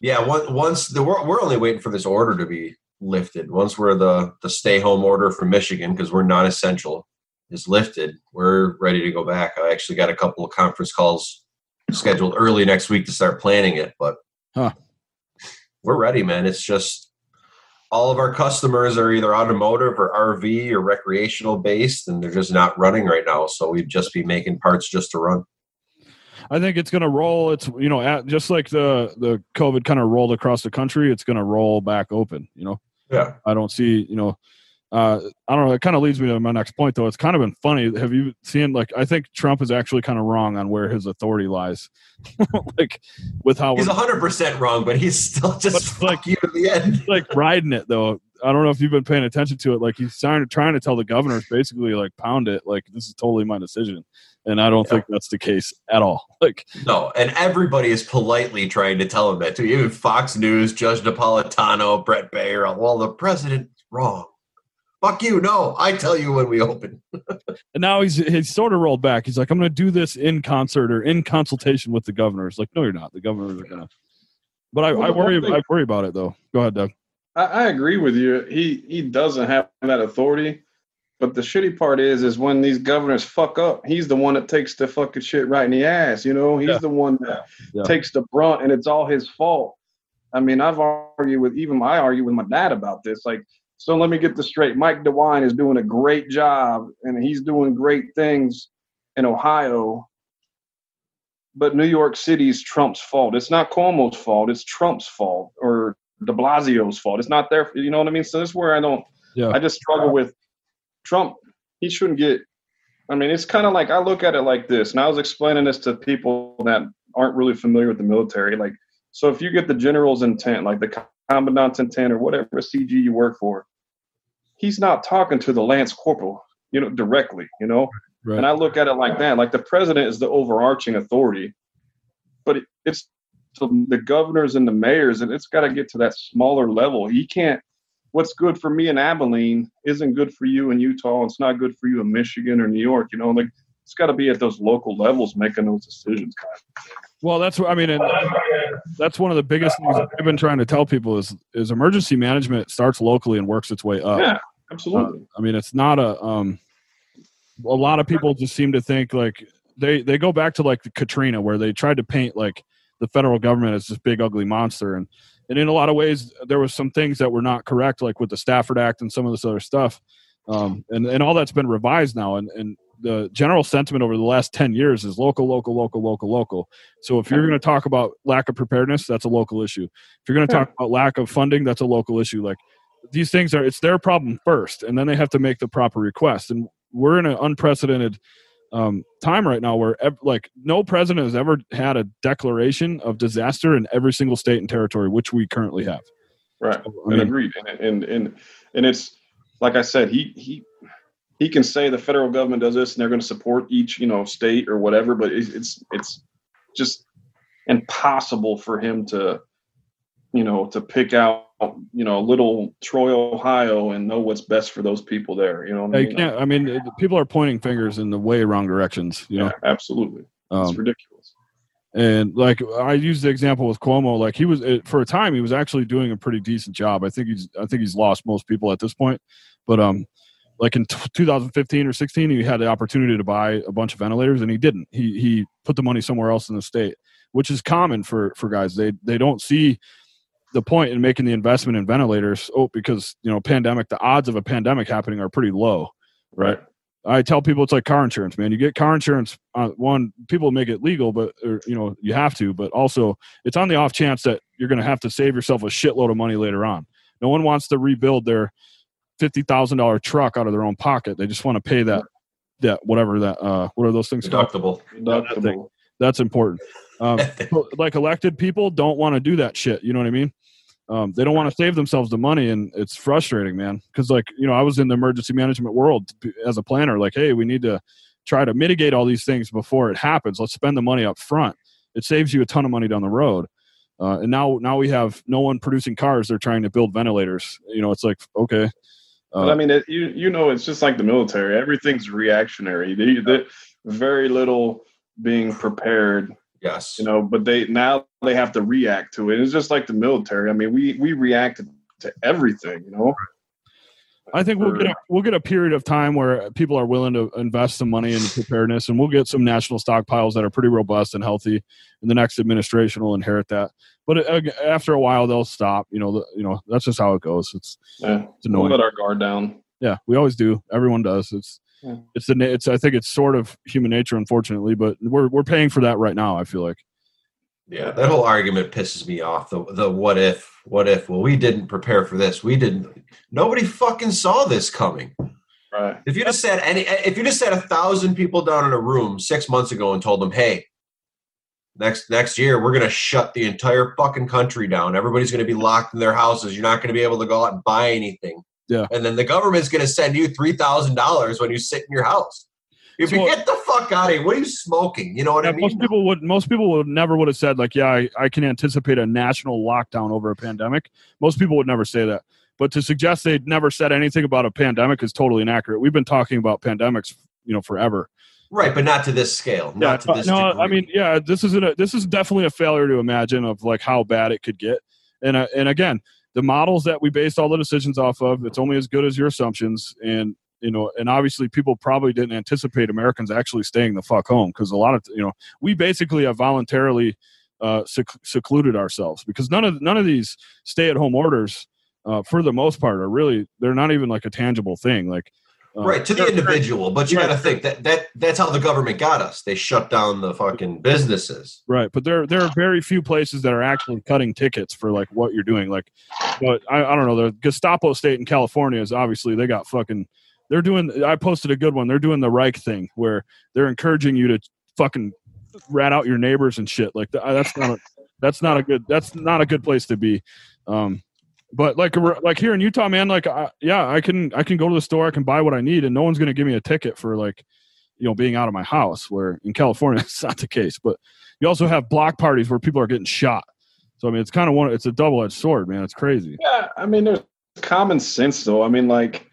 yeah, once once the we're, we're only waiting for this order to be lifted. Once we're the the stay home order from Michigan because we're non essential is lifted, we're ready to go back. I actually got a couple of conference calls scheduled early next week to start planning it, but Huh. we're ready, man. It's just all of our customers are either automotive or RV or recreational based, and they're just not running right now. So we'd just be making parts just to run. I think it's going to roll. It's you know, at, just like the the COVID kind of rolled across the country, it's going to roll back open. You know. Yeah. I don't see, you know, uh, I don't know. It kind of leads me to my next point, though. It's kind of been funny. Have you seen, like, I think Trump is actually kind of wrong on where his authority lies, like with how He's we're hundred percent wrong, but he's still just like- you in the end. like riding it, though. I don't know if you've been paying attention to it. Like he's trying to trying to tell the governors basically like pound it. Like this is totally my decision, and I don't Yeah. think that's the case at all. Like No, and everybody is politely trying to tell him that too. Even Fox News, Judge Napolitano, Bret Baier. Well, the president's wrong. Fuck you. No, I tell you when we open. And now he's he's sort of rolled back. He's like, I'm going to do this in concert or in consultation with the governors. Like, no, you're not. The governors are going to. But I, Well, I worry. thing- I worry about it though. Go ahead, Doug. I, I agree with you. He he doesn't have that authority. But the shitty part is, is when these governors fuck up, he's the one that takes the fucking shit right in the ass. You know, he's Yeah. the one that Yeah. takes the brunt, and it's all his fault. I mean, I've argued with even I argue with my dad about this. Like, so let me get this straight: Mike DeWine is doing a great job, and he's doing great things in Ohio. But New York City's Trump's fault. It's not Cuomo's fault. It's Trump's fault or De Blasio's fault. It's not their. You know what I mean? So that's where I don't. Yeah. I just struggle with Trump. He shouldn't get I mean, it's kind of like I look at it like this, and I was explaining this to people that aren't really familiar with the military. Like, so if you get the general's intent, like the commandant's intent or whatever CG you work for, he's not talking to the lance corporal, you know, directly, you know. Right. And I look at it like that. Like the president is the overarching authority, but it, it's the governors and the mayors, and it's got to get to that smaller level. He can't. What's good for me in Abilene isn't good for you in Utah. It's not good for you in Michigan or New York. You know, like it's got to be at those local levels making those decisions. Well, that's what I mean, and that's one of the biggest things I've been trying to tell people is is emergency management starts locally and works its way up. Yeah, absolutely. Uh, I mean, it's not a um, a lot of people just seem to think like they they go back to like the Katrina where they tried to paint like the federal government as this big ugly monster. And and in a lot of ways there was some things that were not correct like with the Stafford Act and some of this other stuff. Um, and and all that's been revised now. And and the general sentiment over the last 10 years is local local local local local. So if you're going to talk about lack of preparedness that's a local issue. If you're going to talk about lack of funding that's a local issue. Like these things are it's their problem first and then they have to make the proper request. And we're in an unprecedented um, time right now where ev- like no president has ever had a declaration of disaster in every single state and territory which we currently have. Right. So, I mean, and agreed. And, and and and it's like i said he he he can say the federal government does this and they're going to support each you know state or whatever but it's it's just impossible for him to you know to pick out you know little Troy, Ohio, and know what's best for those people there. You know, I mean? can't. I mean, people are pointing fingers in the way wrong directions. You yeah, know, absolutely. Um, it's ridiculous. And like I used the example with Cuomo, like he was for a time he was actually doing a pretty decent job. I think he's I think he's lost most people at this point, but um, like in t- 2015 or 16, he had the opportunity to buy a bunch of ventilators and he didn't. He he put the money somewhere else in the state, which is common for for guys. They they don't see the point in making the investment in ventilators oh because you know pandemic the odds of a pandemic happening are pretty low right, i tell people it's like car insurance man. You get car insurance uh, one people make it legal but or, you know you have to but also it's on the off chance that you're going to have to save yourself a shitload of money later on. No one wants to rebuild their $50000 truck out of their own pocket. They just want to pay that that whatever that uh what are those things deductible. Deductible. That's important um, like elected people don't want to do that shit you know what i mean? Um, they don't want to save themselves the money and it's frustrating man. Because like you know i was in the emergency management world as a planner like hey we need to try to mitigate all these things before it happens. Let's spend the money up front it saves you a ton of money down the road. Uh, and now now we have no one producing cars they're trying to build ventilators. You know it's like okay uh, but i mean it, you you know it's just like the military everything's reactionary. They, they, very little being prepared Yes. You know, but they now they have to react to it. It's just like the military. I mean, we we react to everything, you know. I think we'll get a, we'll get a period of time where people are willing to invest some money in preparedness, and we'll get some national stockpiles that are pretty robust and healthy. And the next administration will inherit that. But uh, after a while, they'll stop. You know, the, you know that's just how it goes. It's yeah, it's annoying. We'll let our guard down. Yeah, we always do. Everyone does. It's yeah. it's the it's I think it's sort of human nature, unfortunately, but we're we're paying for that right now. I feel like. Yeah, that whole argument pisses me off. The the what if, what if? Well, we didn't prepare for this. We didn't. Nobody fucking saw this coming. Right. If you just said any, eh, if you just said a thousand people down in a room six months ago and told them, hey, next next year we're going to shut the entire fucking country down. Everybody's going to be locked in their houses. You're not going to be able to go out and buy anything. Yeah. And then the government's going to send you three thousand dollars when you sit in your house. If you get the fuck out of here, what are you smoking? You know what yeah, I mean? Most people would. Most people would never would have said like, "Yeah, I, I can anticipate a national lockdown over a pandemic." Most people would never say that. But to suggest they'd never said anything about a pandemic is totally inaccurate. We've been talking about pandemics, you know, forever. Right, but not to this scale. Not yeah, to this. No, degree. I mean, yeah, this isn't. A, this is definitely a failure to imagine of like how bad it could get. And uh, and again, the models that we based all the decisions off of it's only as good as your assumptions. And you know and obviously people probably didn't anticipate americans actually staying the fuck home because a lot of you know we basically have voluntarily uh, sec- secluded ourselves because none of none of these stay at home orders uh, for the most part are really they're not even like a tangible thing. Like uh, right to the individual, but you got to think that that that's how the government got us. They shut down the fucking businesses. Right, but there there are very few places that are actually cutting tickets for like what you're doing. Like, but I, I don't know. The Gestapo state in California is obviously they got fucking they're doing. I posted a good one. They're doing the Reich thing where they're encouraging you to fucking rat out your neighbors and shit. Like that's not a, that's not a good that's not a good place to be. Um, but like like here in Utah, man, like I, yeah, I can I can go to the store, I can buy what I need, and no one's gonna give me a ticket for like you know being out of my house. Where in California, it's not the case. But you also have block parties where people are getting shot. So I mean, it's kind of one. It's a double edged sword, man. It's crazy. Yeah, I mean, there's common sense though. I mean, like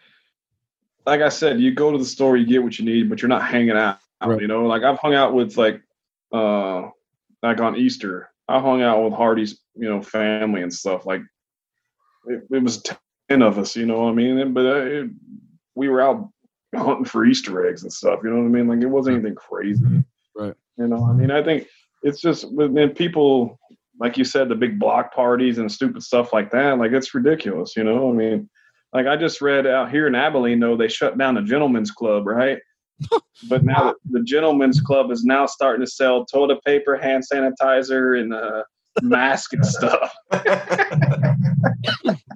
like I said, you go to the store, you get what you need, but you're not hanging out. Right. You know, like I've hung out with like uh like on Easter, I hung out with Hardy's, you know, family and stuff. Like it, it was ten of us, you know what I mean? But uh, it, we were out hunting for Easter eggs and stuff. You know what I mean? Like it wasn't anything crazy, right? You know, I mean, I think it's just then people, like you said, the big block parties and stupid stuff like that. Like it's ridiculous. You know, I mean, like I just read out here in Abilene, though they shut down the Gentlemen's Club, right? but now the Gentlemen's Club is now starting to sell toilet paper, hand sanitizer, and uh, mask and stuff.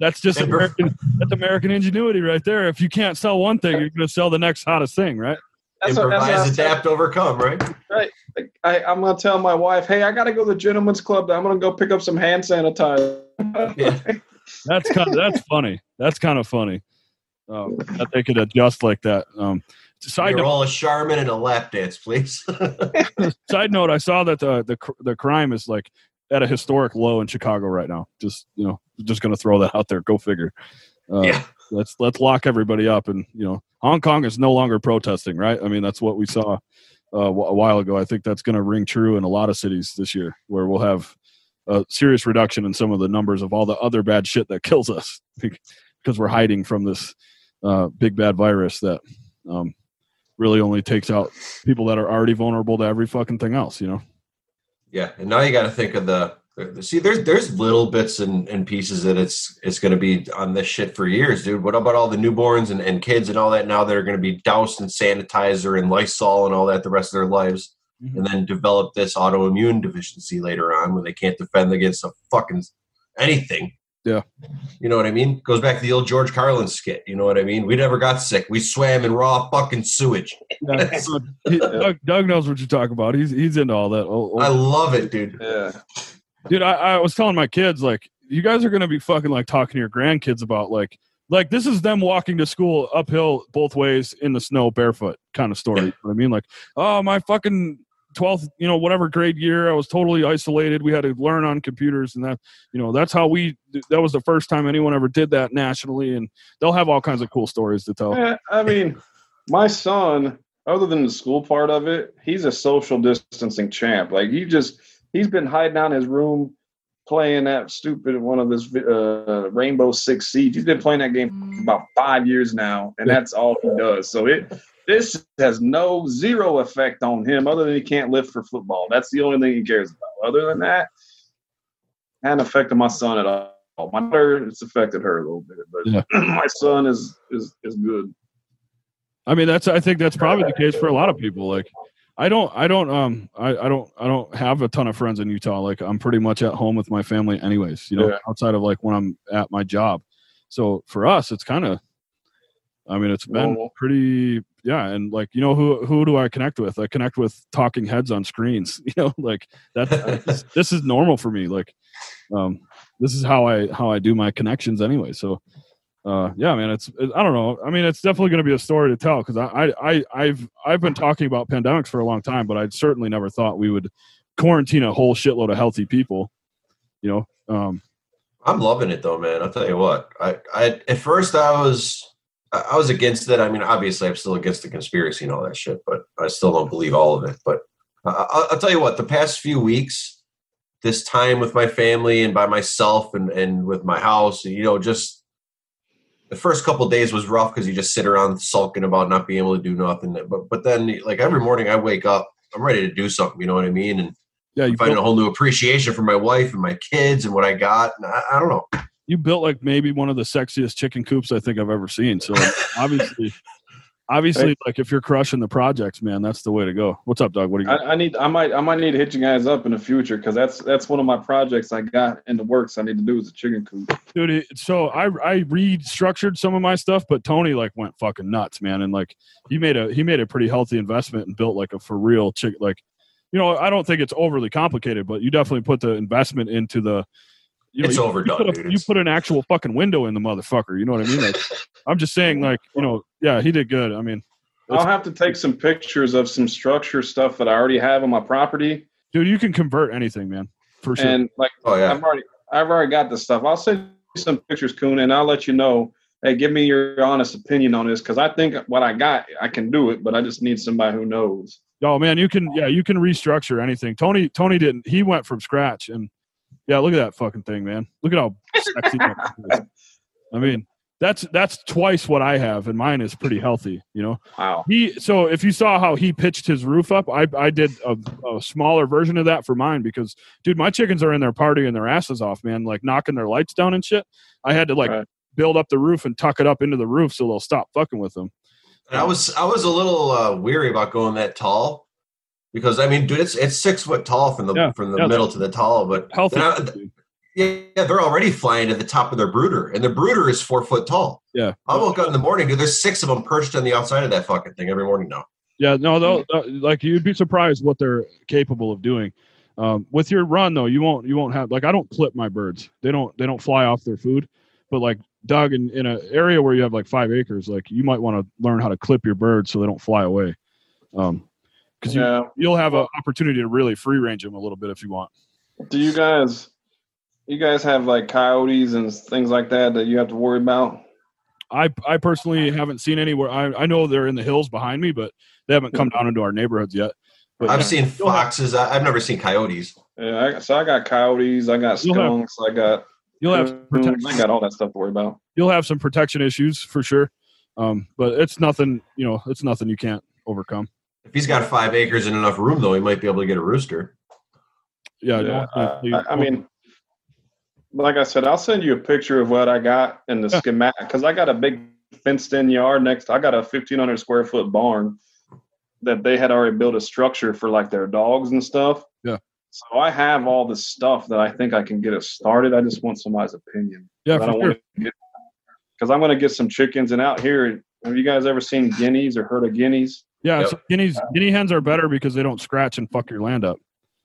that's just American. That's American ingenuity right there. If you can't sell one thing, you're going to sell the next hottest thing, right? That's Improvise, what, adapt, overcome, right? Right. Like, I, I'm going to tell my wife, hey, I got to go to the Gentlemen's Club. I'm going to go pick up some hand sanitizer. yeah. That's kind of that's funny. That's kind of funny. Um, that they could adjust like that. Um, Side note, all a Charmin and a lap dance, please. side note: I saw that the, the the crime is like at a historic low in Chicago right now. Just you know, just going to throw that out there. Go figure. Uh, yeah. Let's let's lock everybody up, and you know, Hong Kong is no longer protesting, right? I mean, that's what we saw uh, a while ago. I think that's going to ring true in a lot of cities this year, where we'll have a serious reduction in some of the numbers of all the other bad shit that kills us because we're hiding from this uh, big bad virus that um, really only takes out people that are already vulnerable to every fucking thing else, you know? Yeah. And now you got to think of the, see, there's, there's little bits and, and pieces that it's, it's going to be on this shit for years, dude. What about all the newborns and, and kids and all that now that are going to be doused in sanitizer and Lysol and all that the rest of their lives? Mm-hmm. And then develop this autoimmune deficiency later on when they can't defend against a fucking anything. Yeah. You know what I mean? Goes back to the old George Carlin skit. You know what I mean? We never got sick. We swam in raw fucking sewage. Yeah, Doug, Doug, knows what you're talking about. He's he's into all that. Old, old. I love it, dude. Yeah. Dude, I, I was telling my kids, like, you guys are gonna be fucking like talking to your grandkids about like like this is them walking to school uphill both ways in the snow barefoot kind of story. You know what I mean? Like, oh my fucking 12th you know whatever grade year i was totally isolated we had to learn on computers and that you know that's how we that was the first time anyone ever did that nationally and they'll have all kinds of cool stories to tell yeah, i mean my son other than the school part of it he's a social distancing champ like he just he's been hiding out in his room playing that stupid one of this uh, rainbow six siege he's been playing that game about five years now and that's all he does so it this has no zero effect on him other than he can't lift for football. That's the only thing he cares about. Other than that, hadn't affected my son at all. My daughter, it's affected her a little bit, but yeah. my son is is is good. I mean, that's I think that's probably the case for a lot of people. Like, I don't, I don't, um, I, I don't, I don't have a ton of friends in Utah. Like, I'm pretty much at home with my family, anyways. You know, yeah. outside of like when I'm at my job. So for us, it's kind of I mean, it's been pretty, yeah. And like, you know, who who do I connect with? I connect with talking heads on screens. You know, like that. this, this is normal for me. Like, um, this is how I how I do my connections anyway. So, uh, yeah, man, it's it, I don't know. I mean, it's definitely going to be a story to tell because I I I've I've been talking about pandemics for a long time, but I'd certainly never thought we would quarantine a whole shitload of healthy people. You know, um, I'm loving it though, man. I'll tell you what. I, I at first I was I was against it. I mean, obviously, I'm still against the conspiracy and all that shit, but I still don't believe all of it. But I'll, I'll, tell you what, the past few weeks, this time with my family and by myself and, and with my house, you know, just the first couple days was rough because you just sit around sulking about not being able to do nothing. But but then, like every morning, I wake up, I'm ready to do something. You know what I mean? And yeah, you find a whole new appreciation for my wife and my kids and what I got. And I, I don't know you built like maybe one of the sexiest chicken coops I think I've ever seen. So obviously, obviously, like if you're crushing the projects, man, that's the way to go. What's up, Doug? What do you? I, Got? I need. I might. I might need to hit you guys up in the future because that's that's one of my projects I got in the works. I need to do is a chicken coop. Dude, it, so I I restructured some of my stuff, but Tony like went fucking nuts, man, and like he made a he made a pretty healthy investment and built like a for real chick like. You know, I don't think it's overly complicated, but you definitely put the investment into the. You know, It's you, overdone, You put, a, dude. you put an actual fucking window in the motherfucker. You know what I mean? Like, I'm just saying, like, you know, yeah, he did good. I mean, I'll have to take some pictures of some structure stuff that I already have on my property, dude, you can convert anything, man, for sure. and like Oh yeah. I've already I've already got the stuff. I'll send you some pictures, Coon, and I'll let you know. Hey, give me your honest opinion on this because I think what I got, I can do it, but I just need somebody who knows. Oh man, you can yeah, you can restructure anything. Tony Tony didn't. He went from scratch and yeah, look at that fucking thing, man. Look at how sexy that is. I mean, that's that's twice what I have and mine is pretty healthy, you know. Wow. He so if you saw how he pitched his roof up, I I did a, a smaller version of that for mine because dude, my chickens are in there partying their asses off, man, like knocking their lights down and shit. I had to like Right. build up the roof and tuck it up into the roof so they'll stop fucking with them. And I was I was a little uh, weary about going that tall because I mean, dude, it's it's six foot tall from the Yeah, from the yeah. middle to the tall, but Healthy. Then I- yeah, they're already flying to the top of their brooder, and the brooder is four foot tall. Yeah. I woke up in the morning, dude. There's six of them perched on the outside of that fucking thing every morning now. Yeah, no, they'll, uh, like you'd be surprised what they're capable of doing. Um, with your run though, you won't you won't have like I don't clip my birds. They don't they don't fly off their food. But like Doug, in, in an area where you have like five acres, like you might want to learn how to clip your birds so they don't fly away. Um, because you Yeah. you'll have an opportunity to really free range them a little bit if you want. Do you guys, you guys have like coyotes and things like that that you have to worry about? I I personally haven't seen anywhere. I I know they're in the hills behind me, but they haven't come down into our neighborhoods yet. But I've yeah. seen foxes. I, I've never seen coyotes. Yeah, I, so I got coyotes, I got You'll have- skunks, I got you'll have coons, protection. I got all that stuff to worry about. you'll have some protection issues for sure. Um, but it's nothing, you know, it's nothing you can't overcome. If he's got five acres and enough room, though, he might be able to get a rooster. Yeah, Yeah, don't- I, I- I mean, like I said, I'll send you a picture of what I got in the Yeah. schematic because I got a big fenced-in yard next. I got a fifteen hundred square foot barn that they had already built a structure for like their dogs and stuff. Yeah. So I have all the stuff that I think I can get it started. I just want somebody's opinion. yeah, I don't sure. want because I'm going to get some chickens. And out here, have you guys ever seen guineas or heard of guineas? Yeah, Yep. so guineas, guinea hens are better because they don't scratch and fuck your land up.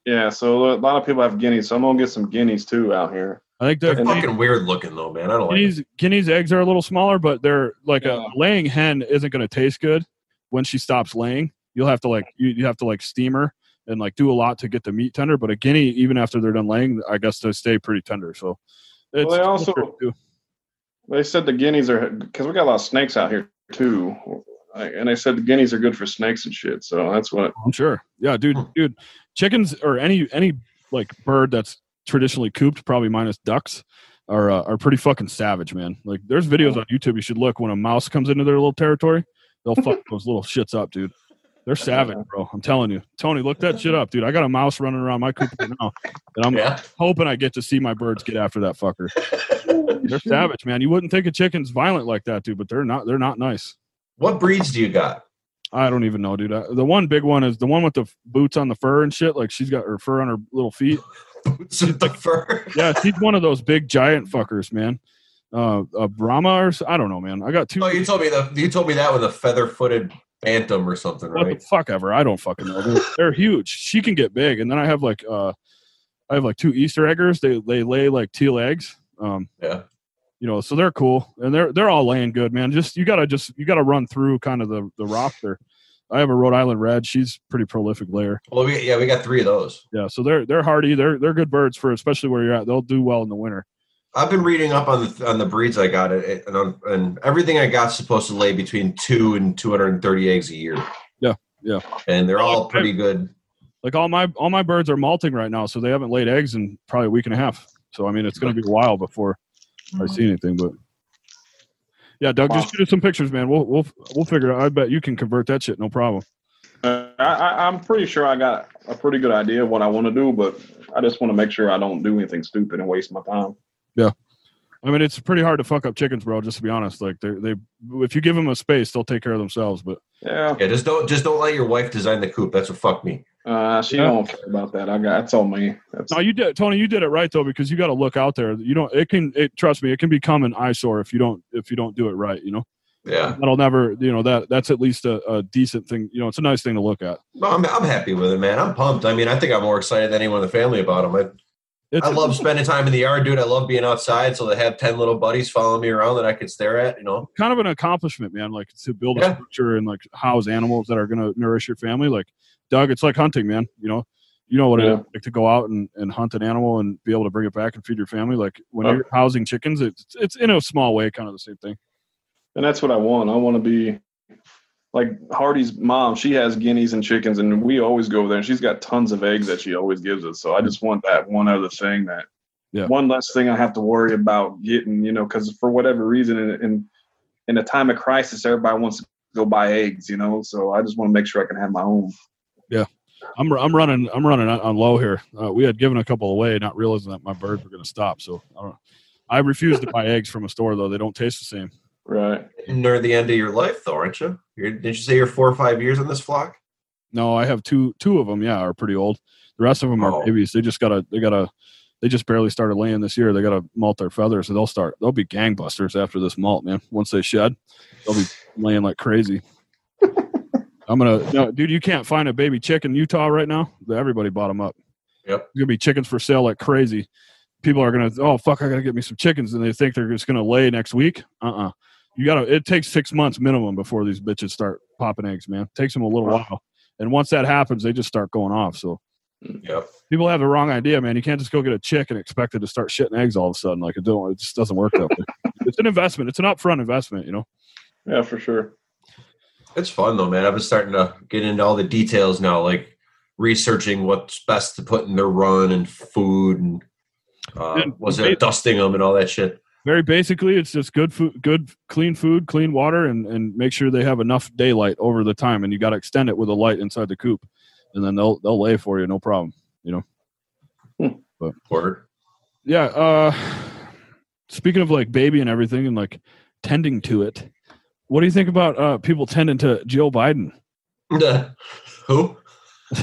Yeah, so a lot of people have guineas, so I'm gonna get some guineas too out here. I think They're they're, fucking weird looking, though, man. I don't like. It. guineas, guineas eggs are a little smaller, but they're like Yeah. a laying hen isn't going to taste good when she stops laying. You'll have to like you, you have to like steam her and like do a lot to get the meat tender. But a guinea, even after they're done laying, I guess they stay pretty tender. So it's they also- They said the guineas are because we got a lot of snakes out here too, and they said the guineas are good for snakes and shit. So that's what. I'm sure. Yeah, dude, Hmm. dude, chickens or any any like bird that's traditionally cooped, probably minus ducks, are uh, are pretty fucking savage, man. Like, there's videos on YouTube you should look when a mouse comes into their little territory. They'll fuck those little shits up, dude. They're savage, bro. I'm telling you, Tony, look that shit up, dude. I got a mouse running around my coop right now, and I'm Yeah. hoping I get to see my birds get after that fucker. They're savage, man. You wouldn't think a chicken's violent like that, dude, but they're not. They're not nice. What breeds do you got? I don't even know, dude. Uh, the one big one is the one with the f- boots on the fur and shit. Like she's got her fur on her little feet. Boots with the fur. Yeah, she's one of those big giant fuckers, man. Uh, a Brahma or I don't know, man. I got two. Oh, you told me the you told me that with a feather footed bantam or something, what right? the fuck ever? I don't fucking know. They're, they're huge. She can get big, and then I have like uh, I have like two Easter eggers. They they lay like teal eggs. Um, Yeah. you know, so they're cool and they're they're all laying good, man. Just you gotta just you gotta run through kind of the the roster. I have a Rhode Island Red. She's pretty prolific layer. Well, we, yeah, we got three of those. Yeah, so they're they're hardy. They're they're good birds for especially where you're at. They'll do well in the winter. I've been reading up on the on the breeds I got, and on, and everything I got supposed to lay between two and two hundred and thirty eggs a year. Yeah, yeah. and they're all pretty good. Like all my all my birds are molting right now, so they haven't laid eggs in probably a week and a half. So I mean, it's going to be a while before I mm-hmm. see anything. But yeah, Doug, just Wow. shoot us some pictures, man. We'll we'll we'll figure it out. I bet you can convert that shit, no problem. Uh, I, I, I'm pretty sure I got a pretty good idea of what I want to do, but I just want to make sure I don't do anything stupid and waste my time. Yeah, I mean, it's pretty hard to fuck up chickens, bro. Just to be honest, like they they if you give them a space, they'll take care of themselves. But Yeah. Yeah, just don't just don't let your wife design the coop. That's what fucked me. Uh, she Yeah. don't care about that. I got that's all me. That's, no, you did, Tony. You did it right though, because you got to look out there. You don't. It can. It trust me. It can become an eyesore if you don't if you don't do it right. You know. Yeah. That'll never. You know that that's at least a, a decent thing. You know, it's a nice thing to look at. No, I'm, I'm happy with it, man. I'm pumped. I mean, I think I'm more excited than anyone in the family about them. I, It's, I love spending time in the yard, dude. I love being outside. So to have 10 little buddies following me around that I could stare at, you know? kind of an accomplishment, man. Like to build a Yeah. structure and like house animals that are going to nourish your family. Like, Doug, it's like hunting, man. You know, you know what Yeah. it is like to go out and, and hunt an animal and be able to bring it back and feed your family. Like when Oh. you're housing chickens, it's it's in a small way, kind of the same thing. and that's what I want. I want to be like Hardy's mom. She has guineas and chickens, and we always go there. And she's got tons of eggs that she always gives us. So I just want that one other thing that Yeah. one less thing I have to worry about getting. You know, because for whatever reason, in, in in a time of crisis, everybody wants to go buy eggs. You know, so I just want to make sure I can have my own. I'm I'm running I'm running on on low here. Uh, we had given a couple away, not realizing that my birds were going to stop. So I don't. I refuse to buy eggs from a store though; they don't taste the same. Right. Near the end of your life, though, aren't you? You're, didn't you say you're four or five years in this flock? No, I have two two of them. Yeah, are pretty old. The rest of them are Oh. babies. They just gotta they got a. they just barely started laying this year. They gotta molt their feathers, so they'll start they'll be gangbusters after this molt, man. Once they shed, they'll be laying like crazy. I'm gonna no, dude. You can't find a baby chick in Utah right now. Everybody bought them up. Yep. There's gonna be chickens for sale like crazy. People are gonna oh fuck, I gotta get me some chickens, and they think they're just gonna lay next week. Uh uh You gotta. It takes six months minimum before these bitches start popping eggs, man. takes them a little Wow. while, and once that happens, they just start going off. So Yep. people have the wrong idea, man. You can't just go get a chick and expect it to start shitting eggs all of a sudden. Like it don't. It just doesn't work that way. It's an investment. It's an upfront investment. You know. Yeah, for sure. It's fun, though, man. I've been starting to get into all the details now, like researching what's best to put in their run and food and uh, And was it dusting them and all that shit. Very basically, it's just good food, good clean food, clean water, and and make sure they have enough daylight over the time. And you got to extend it with a light inside the coop, and then they'll they'll lay for you, no problem. You know. But Word. Yeah. Uh, speaking of like baby and everything, and like tending to it, what do you think about uh, people tending to Joe Biden? Who?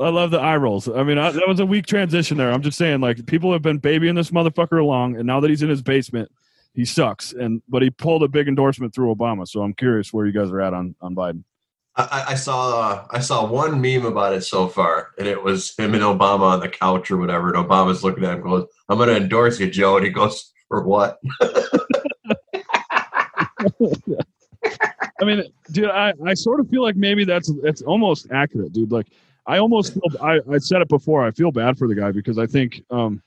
I love the eye rolls. I mean, I, that was a weak transition there. I'm just saying, like, people have been babying this motherfucker along, and now that he's in his basement, he sucks. And but he pulled a big endorsement through Obama. So I'm curious where you guys are at on on Biden. I, I- I saw uh, I saw one meme about it so far, and it was him and Obama on the couch or whatever. And Obama's looking at him, goes, "I'm going to endorse you, Joe," and he goes, "For what?" I mean, dude, I, I sort of feel like maybe that's that's almost accurate, dude. Like, I almost feel I I said it before. I feel bad for the guy because I think um,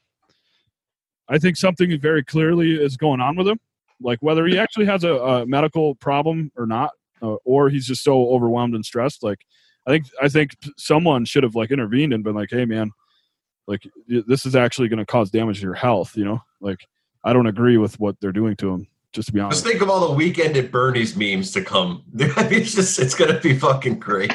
I think something very clearly is going on with him. Like whether he actually has a, a medical problem or not, uh, or he's just so overwhelmed and stressed. Like, I think I think someone should have like intervened and been like, "Hey, man, like this is actually going to cause damage to your health." You know, like I don't agree with what they're doing to him. Just to be honest. Just think of all the weekend at Bernie's memes to come. it's just it's going to be fucking great.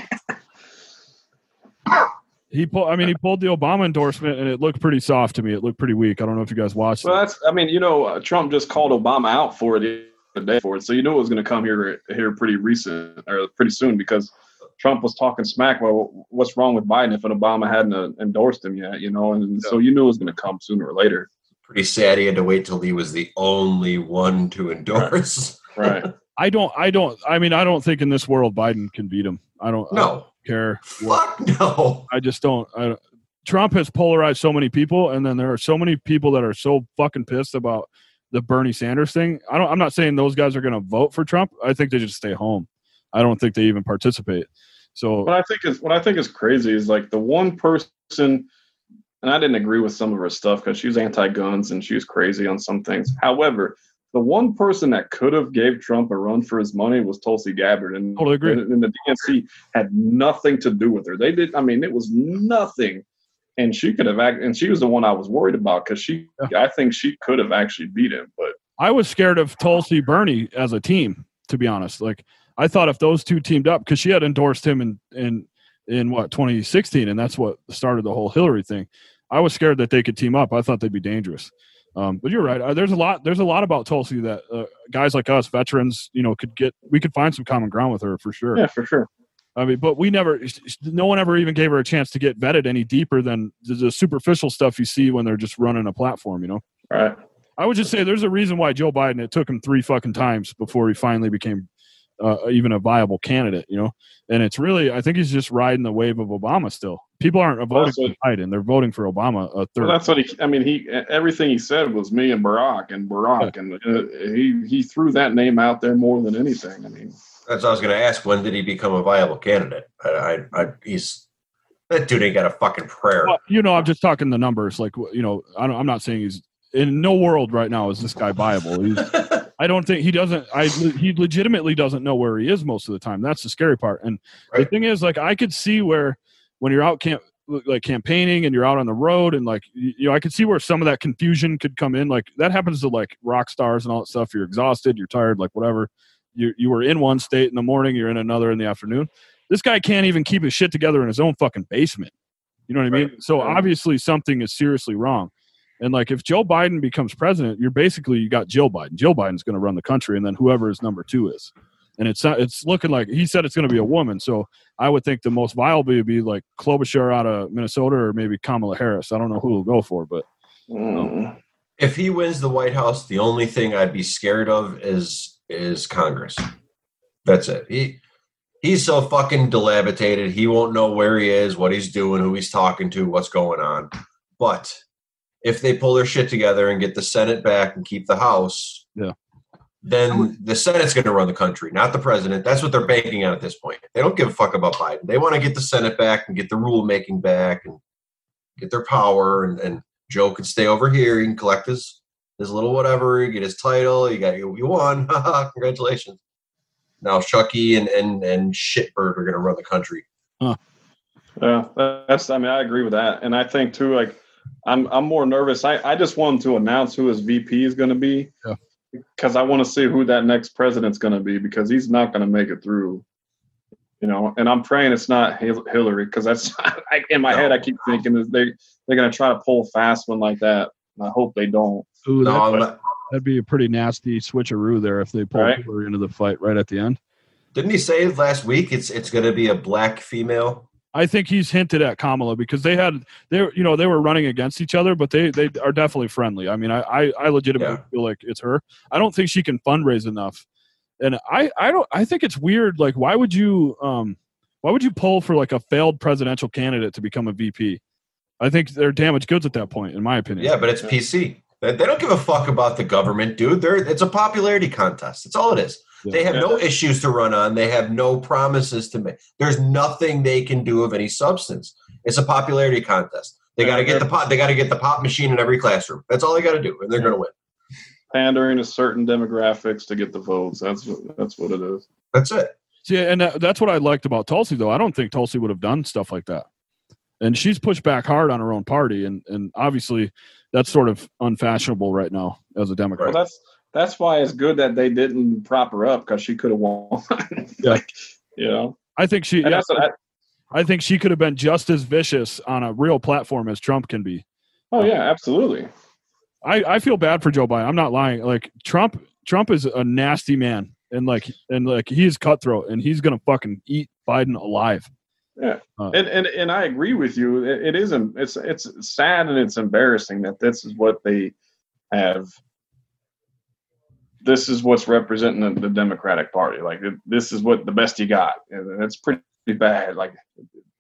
He pulled. I mean, he pulled the Obama endorsement, and it looked pretty soft to me. It looked pretty weak. I don't know if you guys watched Well, it. that's. I mean, you know, uh, Trump just called Obama out for it the other day for it, so you knew it was going to come here here pretty recent or pretty soon because Trump was talking smack. Well, what's wrong with Biden if an Obama hadn't uh, endorsed him yet? You know, and so you knew it was going to come sooner or later. Pretty sad he had to wait till he was the only one to endorse. Right. I don't. I don't. I mean, I don't think in this world Biden can beat him. I don't. I don't No, care. fuck no. I just don't. I, don't- Trump has polarized so many people, and then there are so many people that are so fucking pissed about the Bernie Sanders thing. I don't. I'm not saying those guys are going to vote for Trump. I think they just stay home. I don't think they even participate. So what I think is what I think is crazy is like the one person, and I didn't agree with some of her stuff because she was anti-guns and she was crazy on some things. However, the one person that could have gave Trump a run for his money was Tulsi Gabbard, and, Totally agree. and, and the DNC had nothing to do with her. They did. I mean, it was nothing. And she could have act, and she was the one I was worried about because she, I think she could have actually beat him. But I was scared of Tulsi Bernie as a team, to be honest. Like I thought if those two teamed up, because she had endorsed him in in in what 2016, and that's what started the whole Hillary thing. I was scared that they could team up. I thought they'd be dangerous. Um, but you're right. Uh, there's a lot. There's a lot about Tulsi that uh, guys like us, veterans, you know, could get. We could find some common ground with her for sure. Yeah, for sure. I mean, but we never. No one ever even gave her a chance to get vetted any deeper than the, the superficial stuff you see when they're just running a platform. You know. Right. I would just say there's a reason why Joe Biden. It took him three fucking times before he finally became uh, even a viable candidate. You know, and it's really. I think he's just riding the wave of Obama still. People aren't voting That's what- for Biden; they're voting for Obama. A third. Well, that's what he. I mean, he everything he said was me and Barack and Barack, and uh, he he threw that name out there more than anything. I mean, That's what I was going to ask. When did he become a viable candidate? I, I, I he's that dude ain't got a fucking prayer. Well, you know, I'm just talking the numbers. Like, you know, I don't, I'm not saying he's in no world right now is this guy viable. He's, I don't think he doesn't. I he legitimately doesn't know where he is most of the time. That's the scary part. And the thing is, like, I could see where when you're out camp like campaigning and you're out on the road and like you you know i could see where some of that confusion could come in like that happens to like rock stars and all that stuff you're exhausted you're tired like whatever you you were in one state in the morning you're in another in the afternoon this guy can't even keep his shit together in his own fucking basement you know what i mean Right. so Right. obviously something is seriously wrong and like if joe biden becomes president you're basically you got jill biden jill biden's going to run the country and then whoever his number two is and it's not, it's looking like he said it's going to be a woman so I would think the most viable would be like Klobuchar out of Minnesota or maybe Kamala Harris. I don't know who will go for, but mm, if he wins the White House, the only thing I'd be scared of is is Congress. That's it. He he's so fucking dilapidated. He won't know where he is, what he's doing, who he's talking to, what's going on. But if they pull their shit together and get the Senate back and keep the House, Yeah. then the Senate's going to run the country, not the president. That's what they're banking on at this point. They don't give a fuck about Biden. They want to get the Senate back and get the rulemaking back and get their power. And, and Joe can stay over here. He can collect his his little whatever. You get his title. You got you, you won. Congratulations. Now Chucky and and and Shitbird are going to run the country. yeah, that's. I mean, I agree with that, and I think too. Like, I'm I'm more nervous. I I just want to announce who his VP is going to be, Yeah. because I want to see who that next president's going to be because he's not going to make it through. You know, and I'm praying it's not Hillary because that's I, in my No. head. I keep thinking that they they're going to try to pull a fast one like that. And I hope they don't. ooh, No, that, I'm not- that'd be a pretty nasty switcheroo there if they pull Right. Hillary into the fight right at the end. didn't he say last week it's it's going to be a black female? I think he's hinted at Kamala because they had they were- you know they were running against each other, but they they are definitely friendly. I mean, I I, I legitimately Yeah. feel like it's her. I don't think she can fundraise enough, and I I don't I think it's weird. Like, why would you um why would you pull for like a failed presidential candidate to become a VP? I think they're damaged goods at that point, in my opinion. Yeah, but it's PC. They, they don't give a fuck about the government, dude. They're it's a popularity contest. That's all it is. They have no issues to run on. They have no promises to make. There's nothing they can do of any substance. It's a popularity contest. They got to get the pot. They got to get the pop machine in every classroom. That's all they got to do, and they're going to win. pandering to certain demographics to get the votes. That's what that's what it is. That's it. See, and that, that's what I liked about Tulsi, though. I don't think Tulsi would have done stuff like that. And she's pushed back hard on her own party, and and obviously that's sort of unfashionable right now as a Well, Democrat. that's that's why it's good that they didn't prop her up because she could have won. Yeah. like, you know, I think she, and that's what I, I think she could have been just as vicious on a real platform as Trump can be. oh yeah, absolutely. I, I feel bad for Joe Biden. I'm not lying. Like Trump, Trump is a nasty man, and like and like he's cutthroat, and he's gonna fucking eat Biden alive. Yeah. Uh, And and and I agree with you. It, it isn't. It's it's sad and it's embarrassing that this is what they have. This is what's representing the, the Democratic Party. Like this is what the best you got, and it's pretty bad. Like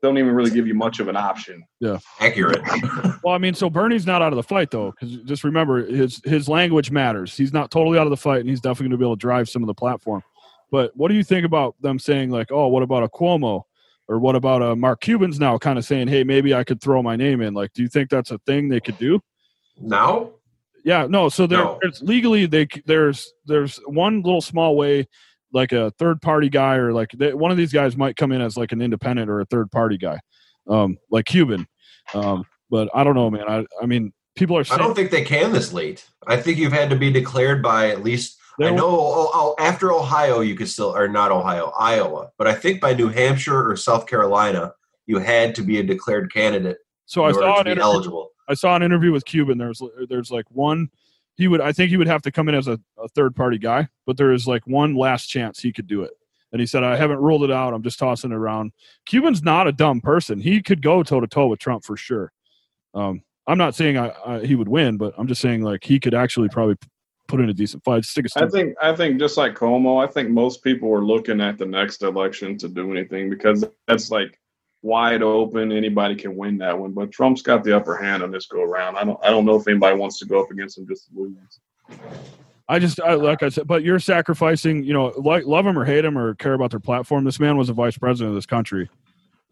don't even really give you much of an option. Yeah, accurate. Well, I mean, so Bernie's not out of the fight though, because just remember his his language matters. He's not totally out of the fight, and he's definitely going to be able to drive some of the platform. But what do you think about them saying like, oh, what about a Cuomo, or what about a Mark Cuban's now kind of saying, hey, maybe I could throw my name in? Like, do you think that's a thing they could do? now, Yeah, no. So there, No. there's legally they there's there's one little small way, like a third party guy or like they, one of these guys might come in as like an independent or a third party guy, um, like Cuban. Um, but I don't know, man. I I mean, people are I don't think they can this late. I think you've had to be declared by at least. I know oh, oh, after Ohio, you could still, or not Ohio, Iowa. But I think by New Hampshire or South Carolina, you had to be a declared candidate so. in I order saw to an be interview, eligible. I saw an interview with Cuban. There's there's like one he would I think he would have to come in as a, a third party guy, but there is like one last chance he could do it. And he said, I haven't ruled it out. I'm just tossing it around. Cuban's not a dumb person. He could go toe to toe with Trump for sure. Um, I'm not saying I, I, he would win, but I'm just saying like he could actually probably put in a decent fight. Stick a I think I think just like Cuomo, I think most people were looking at the next election to do anything because that's like wide open. Anybody can win that one, but Trump's got the upper hand on this go around. I don't I don't know if anybody wants to go up against him just to lose. I just I, like I said, but you're sacrificing. You know, like love him or hate him or care about their platform. This man was a vice president of this country.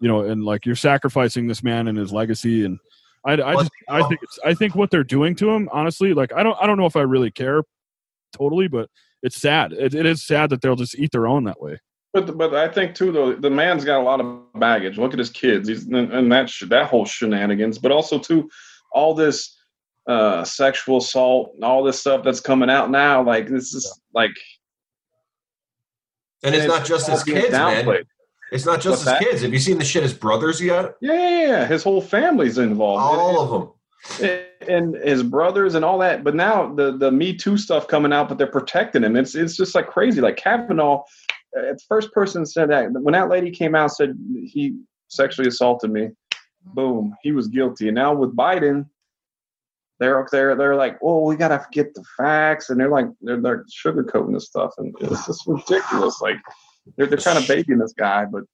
You know, and like you're sacrificing this man and his legacy and I, I just I think it's, I think what they're doing to him, honestly, like I don't I don't know if I really care totally, but it's sad. It, it is sad that they'll just eat their own that way. But but I think too though the man's got a lot of baggage. Look at his kids. He's and that that whole shenanigans. But also too, all this uh sexual assault and all this stuff that's coming out now. Like this is like. And it's, it's not just his kids, man. It's not just What's his that? kids. Have you seen the shit his brothers yet? Yeah, yeah, yeah. His whole family's involved. All of them. And his brothers and all that. But now the the Me Too stuff coming out, but they're protecting him. It's it's just like crazy. Like Kavanaugh, uh, the first person said that when that lady came out said he sexually assaulted me. Boom, he was guilty. And now with Biden, they're they're they're like, oh, we gotta get the facts, and they're like they're they're sugarcoating this stuff, and it's just ridiculous. Like they're they're kind of babying this guy, but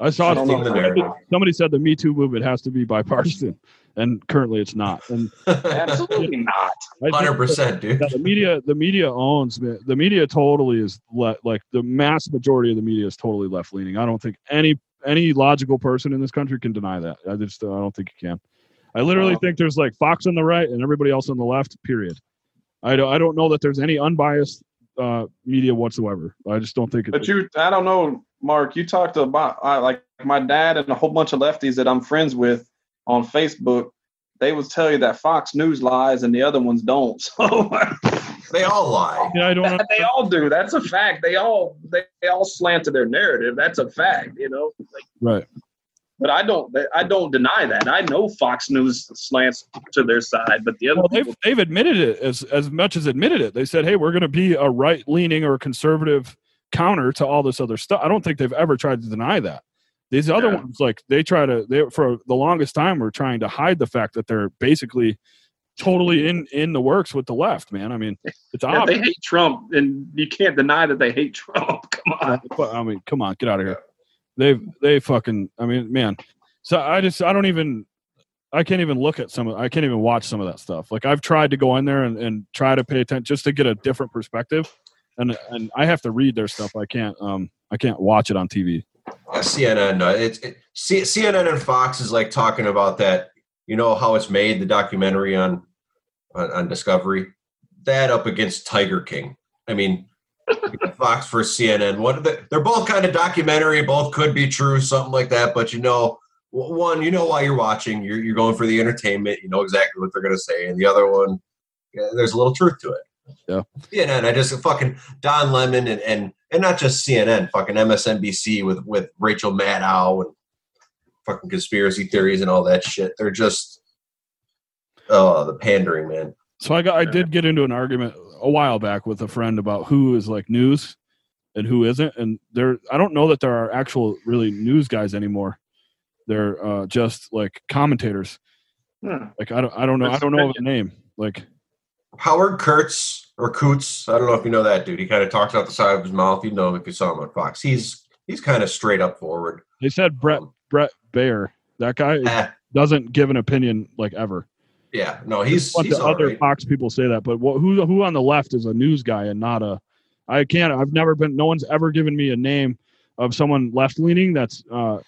I saw somebody, somebody said the Me Too movement has to be bipartisan, and currently it's not. And absolutely not. Hundred percent, dude. The media, the media owns the media. Totally is le- like the mass majority of the media is totally left leaning. I don't think any any logical person in this country can deny that. I just I don't think you can. I literally think there's like Fox on the right and everybody else on the left. Period. I don't I don't know that there's any unbiased uh, media whatsoever. I just don't think. It, but you, I don't know, Mark. You talked about uh, like my dad and a whole bunch of lefties that I'm friends with on Facebook. They would tell you that Fox News lies and the other ones don't. So they all lie. Yeah, I don't. they all do. That's a fact. They all they, they all slant to their narrative. That's a fact. You know. Like, right but I don't I don't deny that. I know Fox News slants to their side, but the other well, they've they've admitted it as as much as admitted it. They said, "Hey, we're going to be a right leaning or conservative counter to all this other stuff." I don't think they've ever tried to deny that. These other yeah. ones, like they try to, they for the longest time were trying to hide the fact that they're basically totally in in the works with the left. Man, I mean, it's yeah, obvious. They hate Trump, and you can't deny that they hate Trump. Come on. I mean, come on, get out of here. They've they fucking. I mean, man. So I just I don't even I can't even look at some of I can't even watch some of that stuff. Like I've tried to go in there and, and try to pay attention just to get a different perspective. And and I have to read their stuff. I can't um I can't watch it on TV. Uh, CNN, uh, it's it, C- CNN and Fox is like talking about that. You know how it's made the documentary on on, on Discovery. That up against Tiger King. I mean, Fox for CNN. What they, they're both kind of documentary. Both could be true, something like that. But you know, one, you know why you're watching. You're you're going for the entertainment. You know exactly what they're going to say. And the other one, yeah, there's a little truth to it. Yeah. CNN. I just fucking Don Lemon and and and not just CNN. Fucking MSNBC with with Rachel Maddow and fucking conspiracy theories and all that shit. They're just oh the pandering man. So I got I did get into an argument a while back with a friend about who is like news and who isn't, and there I don't know that there are actual really news guys anymore. They're uh, just like commentators. Hmm. Like I don't I don't know That's I don't know the name. Like Howard Kurtz or Coots. I don't know if you know that dude. He kind of talks out the side of his mouth. You know him if you saw him on Fox. He's he's kind of straight up forward. They said Bret um, Bret Baier. That guy eh. doesn't give an opinion like ever. Yeah, no, he's. What the other right. Fox people say that, but what, who who on the left is a news guy and not a? I can't. I've never been. No one's ever given me a name of someone left leaning that's uh,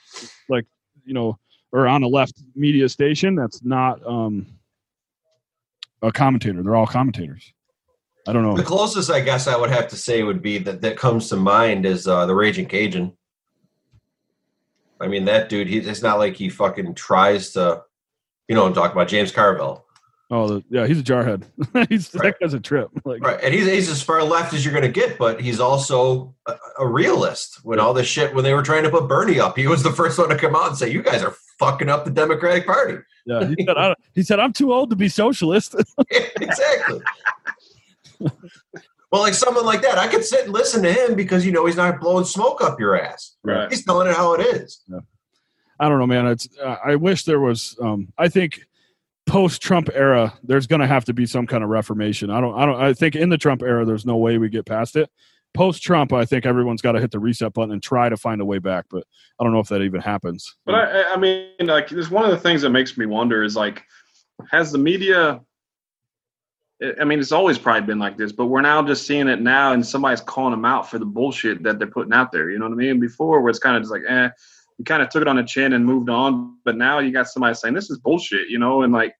like you know, or on a left media station that's not um, a commentator. They're all commentators. I don't know. The closest I guess I would have to say would be that that comes to mind is uh, the Raging Cajun. I mean, that dude. He, it's not like he fucking tries to you know, I'm talking about James Carville. Oh, the, yeah, he's a jarhead. he's right. that guy's a trip. Like, right, and he's he's as far left as you're going to get, but he's also a, a realist. When all this shit, when they were trying to put Bernie up, he was the first one to come out and say, "You guys are fucking up the Democratic Party. Yeah, he said, I, don't- he said I'm too old to be socialist. exactly. well, like someone like that, I could sit and listen to him because you know he's not blowing smoke up your ass. Right. He's telling it how it is. I don't know, man. It's uh, I wish there was. Um, I think post Trump era, there's going to have to be some kind of reformation. I don't. I don't. I think in the Trump era, there's no way we get past it. Post Trump, I think everyone's got to hit the reset button and try to find a way back. But I don't know if that even happens. But I, I- mean, like, there's one of the things that makes me wonder is like, has the media? I- mean, it's always probably been like this, but we're now just seeing it now, and somebody's calling them out for the bullshit that they're putting out there. You know what I mean? Before, where it's kind of just like, eh, you kind of took it on the chin and moved on, but now you got somebody saying this is bullshit, you know, and like,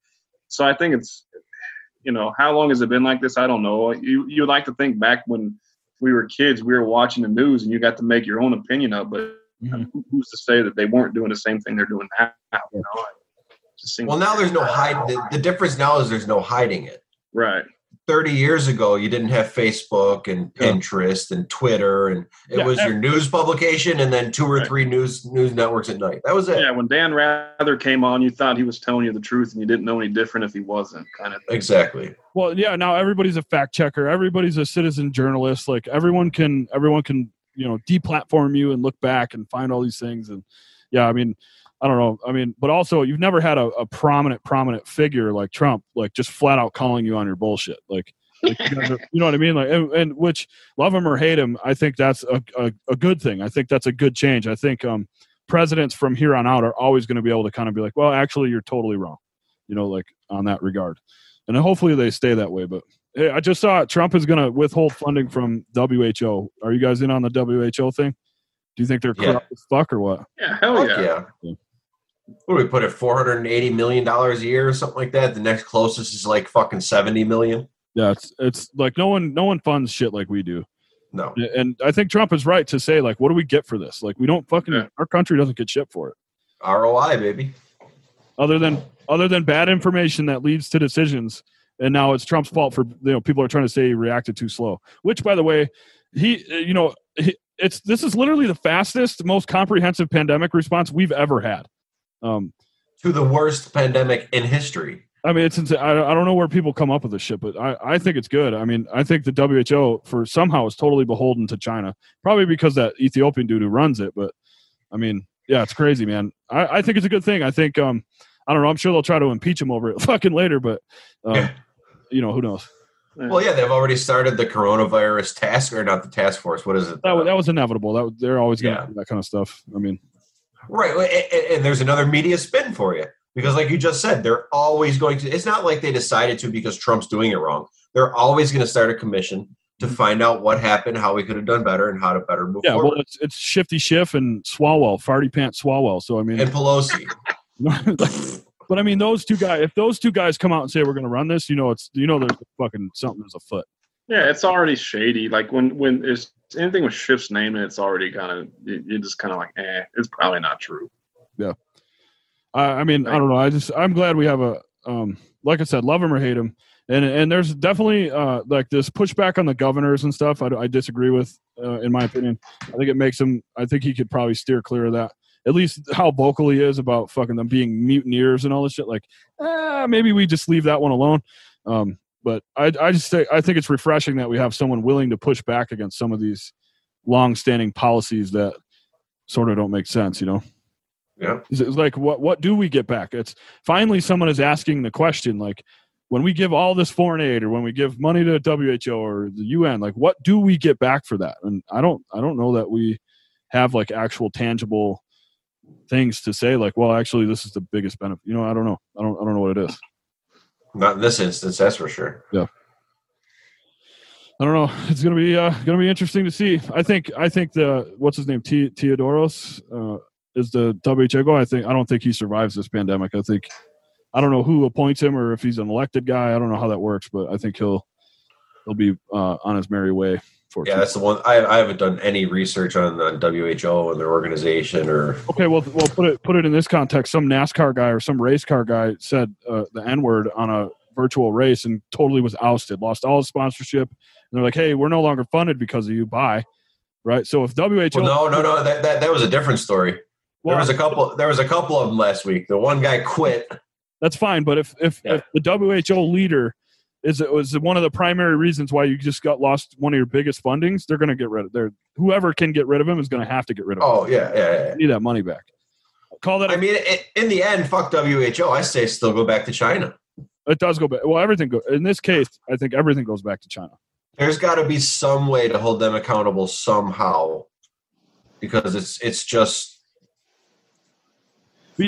so I think it's, you know, how long has it been like this? I don't know. You you like to think back when we were kids, we were watching the news, and you got to make your own opinion up, but Mhm. who- who's to say that they weren't doing the same thing they're doing now? You know, It just seems- Well, now there's no hide. The, the difference now is there's no hiding it. right. 30 years ago, you didn't have Facebook and Yeah. Pinterest and Twitter, and it Yeah, was your news publication and then two or Right. three news news networks at night. That was it. Yeah, when Dan Rather came on, you thought he was telling you the truth, and you didn't know any different if he wasn't. Kind of. Thing. Exactly. Well, yeah. Now everybody's a fact checker. Everybody's a citizen journalist. Like everyone can. Everyone can. You know, deplatform you and look back and find all these things. And yeah, I mean, I don't know. I mean, but also you've never had a, a prominent, prominent figure like Trump, like just flat out calling you on your bullshit. Like, like, you, are- you know what I mean? Like, and, and which love him or hate him, I think that's a, a, a good thing. I think that's a good change. I think um, presidents from here on out are always going to be able to kind of be like, well, actually, you're totally wrong. You know, like on that regard, and hopefully they stay that way. But hey, I just saw Trump is going to withhold funding from WHO. Are you guys in on the WHO thing? Do you think they're Yeah. as fuck or what? Yeah, hell Fuck yeah. yeah. What do we put it? Four hundred and eighty million dollars a year or something like that. The next closest is like fucking seventy million. Yeah, it's it's like no one no one funds shit like we do. No. And I think Trump is right to say like, what do we get for this? Like, we don't fucking Yeah. our country doesn't get shit for it, ROI, baby. other than other than bad information that leads to decisions. And now it's Trump's fault for you know people are trying to say he reacted too slow. Which, by the way, he you know he, it's this is literally the fastest, most comprehensive pandemic response we've ever had. Um, To the worst pandemic in history. I mean, it's insane. I, I don't know where people come up with this shit, but I, I think it's good. I mean, I think the WHO for somehow is totally beholden to China, probably because that Ethiopian dude who runs it. But I mean, yeah, it's crazy, man. I, I think it's a good thing. I think, um, I don't know. I'm sure they'll try to impeach him over it fucking later, but, um, you know, who knows? Well, yeah, they've already started the coronavirus task or not the task force. What is it? That, that was inevitable. That they're always going to Yeah. do that kind of stuff. I mean, Right. well, a- a- And there's another media spin for you. Because, like you just said, they're always going to. It's not like they decided to because Trump's doing it wrong. They're always going to start a commission to mm-hmm. find out what happened, how we could have done better, and how to better move yeah, well, it's, it's Shifty Schiff and Swalwell, Farty Pants Swalwell. So, I mean, and Pelosi. but I mean, those two guys, if those two guys come out and say we're going to run this, you know, it's, you know, there's fucking something is afoot. Yeah, it's already shady. Like when when it's anything with Schiff's name, and it's already kind of you- you're just kind of like, eh, it's probably not true. Yeah, I, I mean, I don't know. I just I'm glad we have a um like I said, love him or hate him, and and there's definitely uh like this pushback on the governors and stuff. I, I disagree with, uh, in my opinion. I think it makes him. I think he could probably steer clear of that. At least how vocal he is about fucking them being mutineers and all this shit. Like, ah, maybe we just leave that one alone. Um, but I I just think I think it's refreshing that we have someone willing to push back against some of these long-standing policies that sort of don't make sense. You know. Yeah. It's it's like what what do we get back? It's finally someone is asking the question like when we give all this foreign aid or when we give money to WHO or the UN, like what do we get back for that? And I don't I don't know that we have like actual tangible things to say like well actually this is the biggest benefit. You know, I don't know. I don't I don't know what it is. Not in this instance, that's for sure. Yeah. I don't know. It's gonna be uh, gonna be interesting to see. I think I think the what's his name Theodoros uh, is the WHO guy. I think I don't think he survives this pandemic. I think I don't know who appoints him or if he's an elected guy. I don't know how that works, but I think he'll he'll be uh, on his merry way. For Yeah, that's the one. I, I haven't done any research on, on WHO and their organization or. Okay, well, well, put it put it in this context. Some NASCAR guy or some race car guy said uh, the N word on a virtual race and totally was ousted, lost all his sponsorship. And they're like, "Hey, we're no longer funded because of you." Bye. Right. So if WHO, Well, no, no, no. That, that that was a different story. there was a couple. There was a couple of them last week. The one guy quit. That's fine, but if if, Yeah. if the WHO leader is it was one of the primary reasons why you just got lost one of your biggest fundings, they're going to get rid of. They're whoever can get rid of him is going to have to get rid of him. Oh yeah, yeah. yeah. Need that money back. Call that. I mean, it, in the end, fuck WHO. I say still go back to China. it does go back. Well, everything go in this case. I think everything goes back to China. There's got to be some way to hold them accountable somehow, because it's it's just.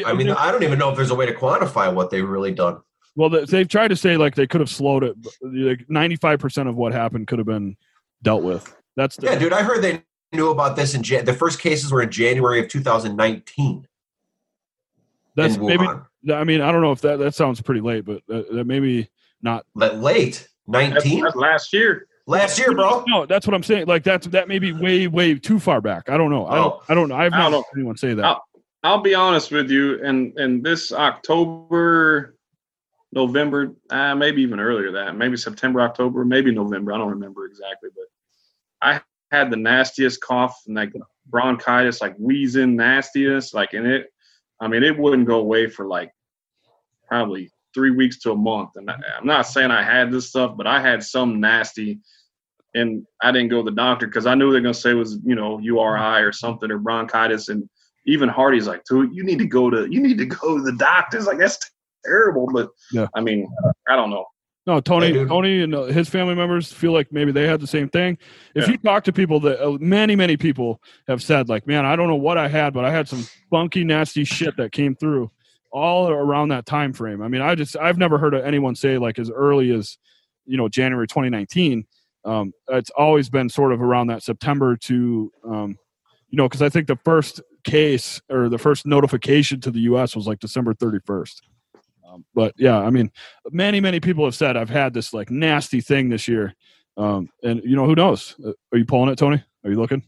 I mean, I don't even know if there's a way to quantify what they've really done. Well, they- they've tried to say like they could have slowed it. Like ninety-five percent of what happened could have been dealt with. That's the, Yeah, dude, I heard they knew about this in Jan- the first cases were in January of 2019 that's maybe. I mean, I don't know if that that sounds pretty late, but uh, that maybe not. That late 19 last year. last year, bro. No, that's what I'm saying. Like that's that may be way way too far back. I don't know. I don't. Oh. I don't know. I've don't not know. heard anyone say that. Oh. I'll be honest with you, and and this October, November, uh, maybe even earlier that, maybe September, October, maybe November. I don't remember exactly, but I had the nastiest cough and like bronchitis, like wheezing nastiest, like and it. I mean, it wouldn't go away for like probably three weeks to a month. And I, I'm not saying I had this stuff, but I had some nasty, and I didn't go to the doctor because I knew they're gonna say it was you know URI or something or bronchitis and even Hardy's like, dude, you need to go to you need to go to the doctors. Like that's terrible. But Yeah. I mean, I don't know. No, Tony, Hey. Tony, and uh, his family members feel like maybe they had the same thing. If Yeah. you talk to people that uh, many, many people have said, like, man, I don't know what I had, but I had some funky, nasty shit that came through all around that time frame. I mean, I just I've never heard of anyone say like as early as you know January 2019. Um, it's always been sort of around that September to um, you know because I think the first case or the first notification to the U.S. was like December 31st. Um, but yeah, I mean, many many people have said I've had this like nasty thing this year, um, and you know who knows? Uh, Are you pulling it, Tony? Are you looking?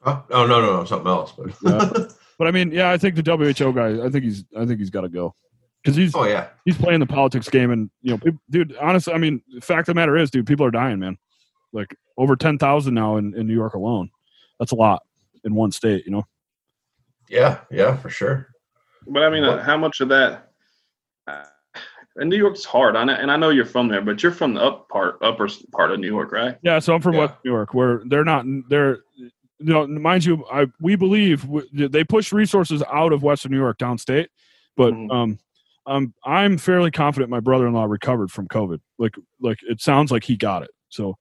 Huh? Oh no, no, no, something else. But Yeah. But I mean, yeah, I think the WHO guy. I think he's. I think he's got to go because he's oh yeah, he's playing the politics game, and you know, peop dude. Honestly, I mean, the fact of the matter is, dude, people are dying, man. Like over ten thousand now in, in New York alone. That's a lot in one state, you know. yeah, yeah, for sure. But I mean, uh, how much of that? Uh, and New York's hard, I know, and I know you're from there, but you're from the up part, upper part of New York, right? Yeah, so I'm from Yeah. West New York, where they're not. They're, you know, mind you, I we believe w- they push resources out of Western New York downstate, but Mhm. um, um, I'm fairly confident my brother-in-law recovered from COVID. Like, like it sounds like he got it. So,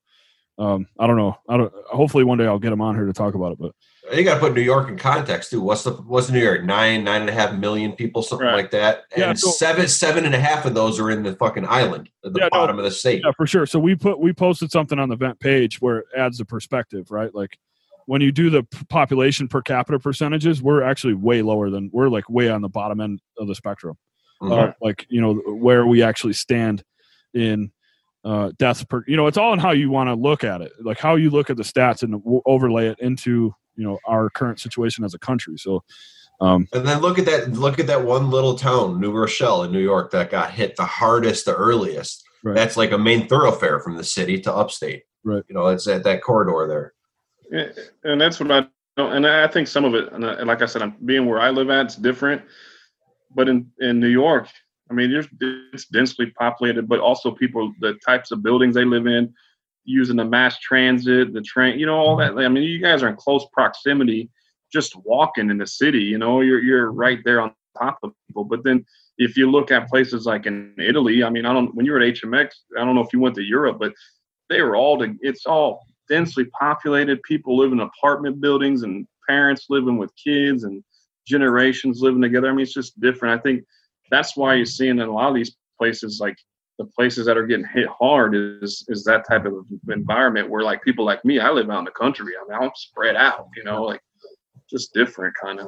um, I don't know. I don't. Hopefully, one day I'll get him on here to talk about it. But You got to put New York in context too. What's the what's New York? Nine, nine and a half million people, something Right. like that. And Yeah, so- seven, seven and a half of those are in the fucking island at the Yeah, no. bottom of the state. yeah, for sure. So we put we posted something on the vent page where it adds the perspective, right? Like when you do the population per capita percentages, we're actually way lower than we're like way on the bottom end of the spectrum. Mhm. uh, like you know where we actually stand in uh, deaths per. You know, it's all in how you want to look at it, like how you look at the stats and w- overlay it into you know our current situation as a country. So, um, And then look at that. Look at that one little town, New Rochelle in New York, that got hit the hardest, the earliest. Right. That's like a main thoroughfare from the city to upstate. Right. You know, it's at that corridor there. And that's what I don't. And I think some of it, and like I said, I'm being where I live at, it's different. But in in New York, I mean, there's it's densely populated, but also people, the types of buildings they live in, using the mass transit, the train, you know, all that. Mm-hmm. I mean, you guys are in close proximity, just walking in the city. You know, you're you're right there on top of people. But then if you look at places like in Italy, I mean, I don't when you were at HMX, I don't know if you went to Europe, but they were all to, it's all densely populated. People live in apartment buildings and parents living with kids and generations living together. I mean, it's just different. I think that's why you're seeing in a lot of these places, like the places that are getting hit hard, is is that type of environment where like people like me, I live out in the country. I mean, I'm spread out, you know, like just different kind of.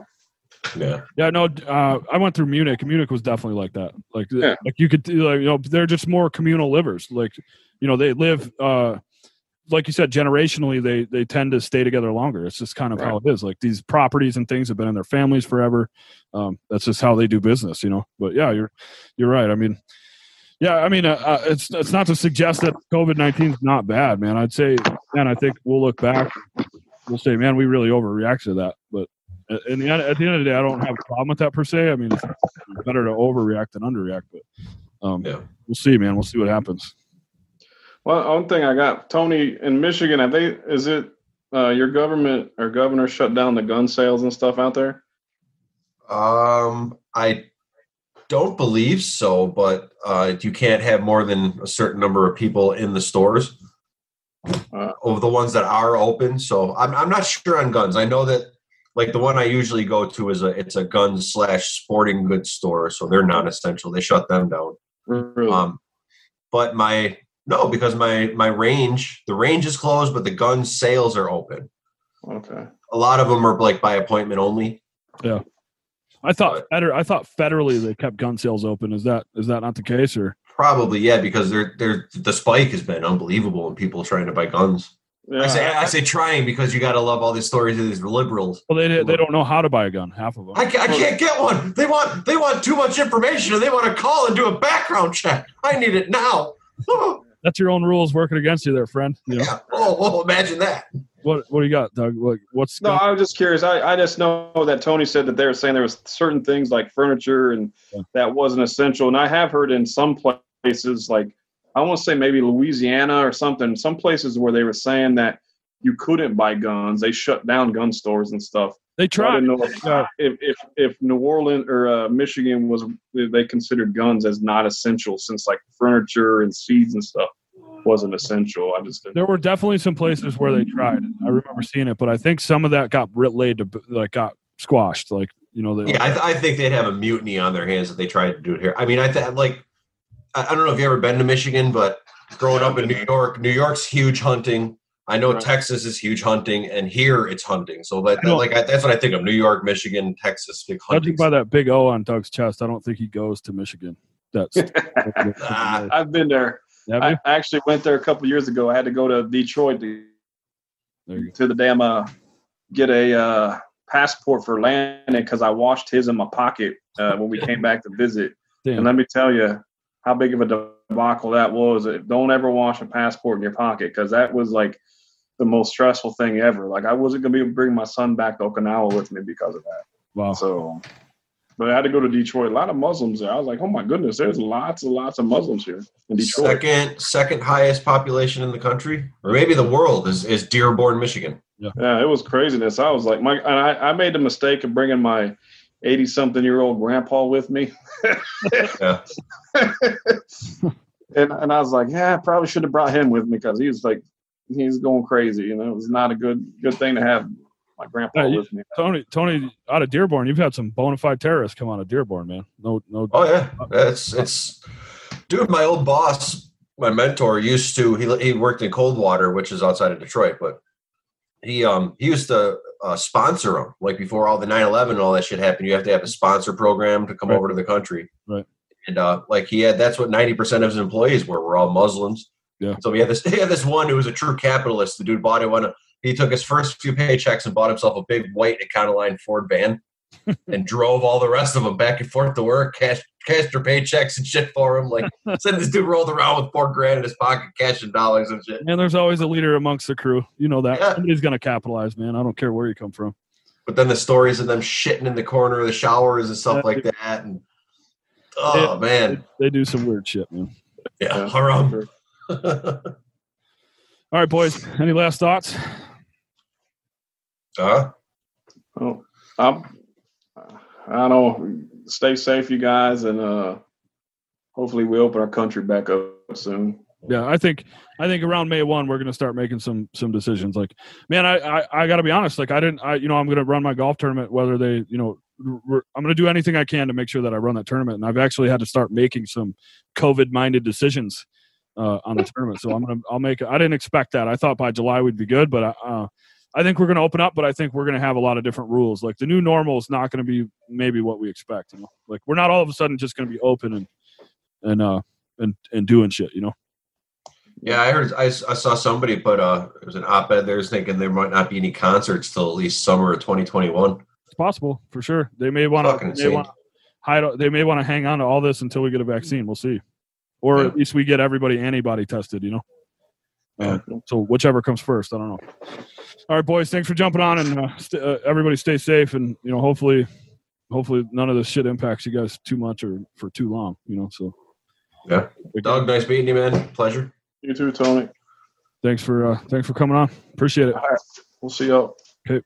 Yeah. yeah, no, uh, I went through Munich. Munich was definitely like that. Like, Yeah. like you could, like, you know, they're just more communal livers. Like, you know, they live, uh, like you said, generationally, they they tend to stay together longer. It's just kind of how it is. Like these properties and things have been in their families forever. Um, that's just how they do business, you know. But yeah, you're you're right. I mean, yeah, I mean, uh, uh, it's it's not to suggest that COVID nineteen is not bad, man. I'd say, man, I think we'll look back, we'll say, man, we really overreacted to that. But At, in the end, at the end of the day, I don't have a problem with that per se. I mean, it's better to overreact than underreact. But um, Yeah. we'll see, man. We'll see what happens. Well, one thing I got, Tony, in Michigan, have they? Is it uh, your government or governor shut down the gun sales and stuff out there? Um, I don't believe so, but uh, you can't have more than a certain number of people in the stores Uh. of the ones that are open. So I'm I'm not sure on guns. I know that like the one I usually go to is a it's a gun slash sporting goods store, so they're non-essential. They shut them down. Really? Um, but my no, because my my range the range is closed, but the gun sales are open. okay. A lot of them are like by appointment only. I thought uh, feder- I thought federally they kept gun sales open. Is that is that not the case or? Probably, yeah, because they're they're the spike has been unbelievable in people trying to buy guns. Yeah, I say I say trying because you got to love all these stories of these liberals. Well, they they don't know how to buy a gun. Half of them. I, I can't get one. They want they want too much information and they want to call and do a background check. I need it now. That's your own rules working against you, there, friend. You know? yeah. Oh, well, imagine that. What what do you got, Doug? What, what's No, I was just curious. I, I just know that Tony said that they were saying there was certain things like furniture and Yeah. that wasn't essential. And I have heard in some places, like I want to say maybe Louisiana or something, some places where they were saying that you couldn't buy guns. They shut down gun stores and stuff. they So I tried? know if, Yeah. if, if, if New Orleans or uh, Michigan was they considered guns as not essential since like furniture and seeds and stuff wasn't essential. I just didn't. There were definitely some places where they tried. I remember seeing it, but I think some of that got relayed to like got squashed. Like you know, they, Yeah, I, th- I think they'd have a mutiny on their hands if they tried to do it here. I mean, I th- like I, I don't know if you ever been to Michigan, but growing up in New York, New York's huge hunting. I know Right. Texas is huge hunting, and here it's hunting. So that, I don't- like I, that's what I think of: New York, Michigan, Texas, big hunting. judging by that big O on Doug's chest, I don't think he goes to Michigan. That's Ah, I've been there. I? I actually went there a couple years ago. I had to go to Detroit to, There you go. to the damn uh, get a uh, passport for Landon because I washed his in my pocket uh, when we came back to visit. And let me tell you how big of a debacle that was. Don't ever wash a passport in your pocket because that was like the most stressful thing ever. Like I wasn't gonna be able to bring my son back to Okinawa with me because of that. Wow. So, but I had to go to Detroit. A lot of Muslims there. I was like, oh my goodness, there's lots and lots of Muslims here in Detroit. second second highest population in the country, or maybe the world, is is Dearborn, Michigan. Yeah, it was craziness. I was like, my, and I, I made the mistake of bringing my 80 something year old grandpa with me. Yeah. and, and I was like, yeah, I probably should have brought him with me because he was like, he's going crazy. You know, it was not a good, good thing to have my grandpa Yeah, you- with me. Tony, Tony, out of Dearborn, you've had some bona fide terrorists come out of Dearborn, man. No, no. Oh yeah, it's it's dude. My old boss, my mentor, used to he he worked in Coldwater, which is outside of Detroit, but he um he used to uh, sponsor them like before all the 9-11 and all that shit happened. You have to have a sponsor program to come Right. over to the country, Right. And uh, like he had that's what ninety percent of his employees were. Were all Muslims. Yeah. So we had this he had this one who was a true capitalist. The dude bought it one. He took his first few paychecks and bought himself a big white Econoline Ford van and drove all the rest of them back and forth to work, cashed, cashed their paychecks and shit for him. Like, said this dude rolled around with four grand in his pocket, cashing dollars and shit. And there's always a leader amongst the crew. You know that. Yeah. Somebody's going to capitalize, man. I don't care where you come from. But then the stories of them shitting in the corner of the showers and stuff Yeah. like that. And oh, man. They do some weird shit, man. Yeah. Yeah. Haram. All right, boys. Any last thoughts? Huh? Oh, I'm, I don't know. Stay safe, you guys, and uh, hopefully we open our country back up soon. Yeah, I think I think around May one we're gonna start making some some decisions. Like, man, I I, I got to be honest. Like, I didn't. I you know I'm gonna run my golf tournament whether they you know I'm gonna do anything I can to make sure that I run that tournament. And I've actually had to start making some COVID minded decisions uh, on the tournament. So I'm gonna I'll make. I didn't expect that. I thought by July we'd be good, but I, uh, I think we're gonna open up. But I think we're gonna have a lot of different rules. Like the new normal is not gonna be maybe what we expect. You know, like we're not all of a sudden just gonna be open and and uh and and doing shit. You know. Yeah, I heard. I saw somebody put uh, it was an op-ed. There's thinking there might not be any concerts till at least summer of 2021. It's possible for sure. They may want to. They want hide. They may want to hang on to all this until we get a vaccine. We'll see, or Yeah. at least we get everybody antibody tested. You know. Uh, so whichever comes first, I don't know. All right, boys, thanks for jumping on, and uh, st- uh, everybody stay safe, and you know, hopefully, hopefully, none of this shit impacts you guys too much or for too long. You know, so Yeah. Doug, nice meeting you, man. Pleasure. You too, Tony. thanks for uh, thanks for coming on. Appreciate it. All right. We'll see y'all. Okay.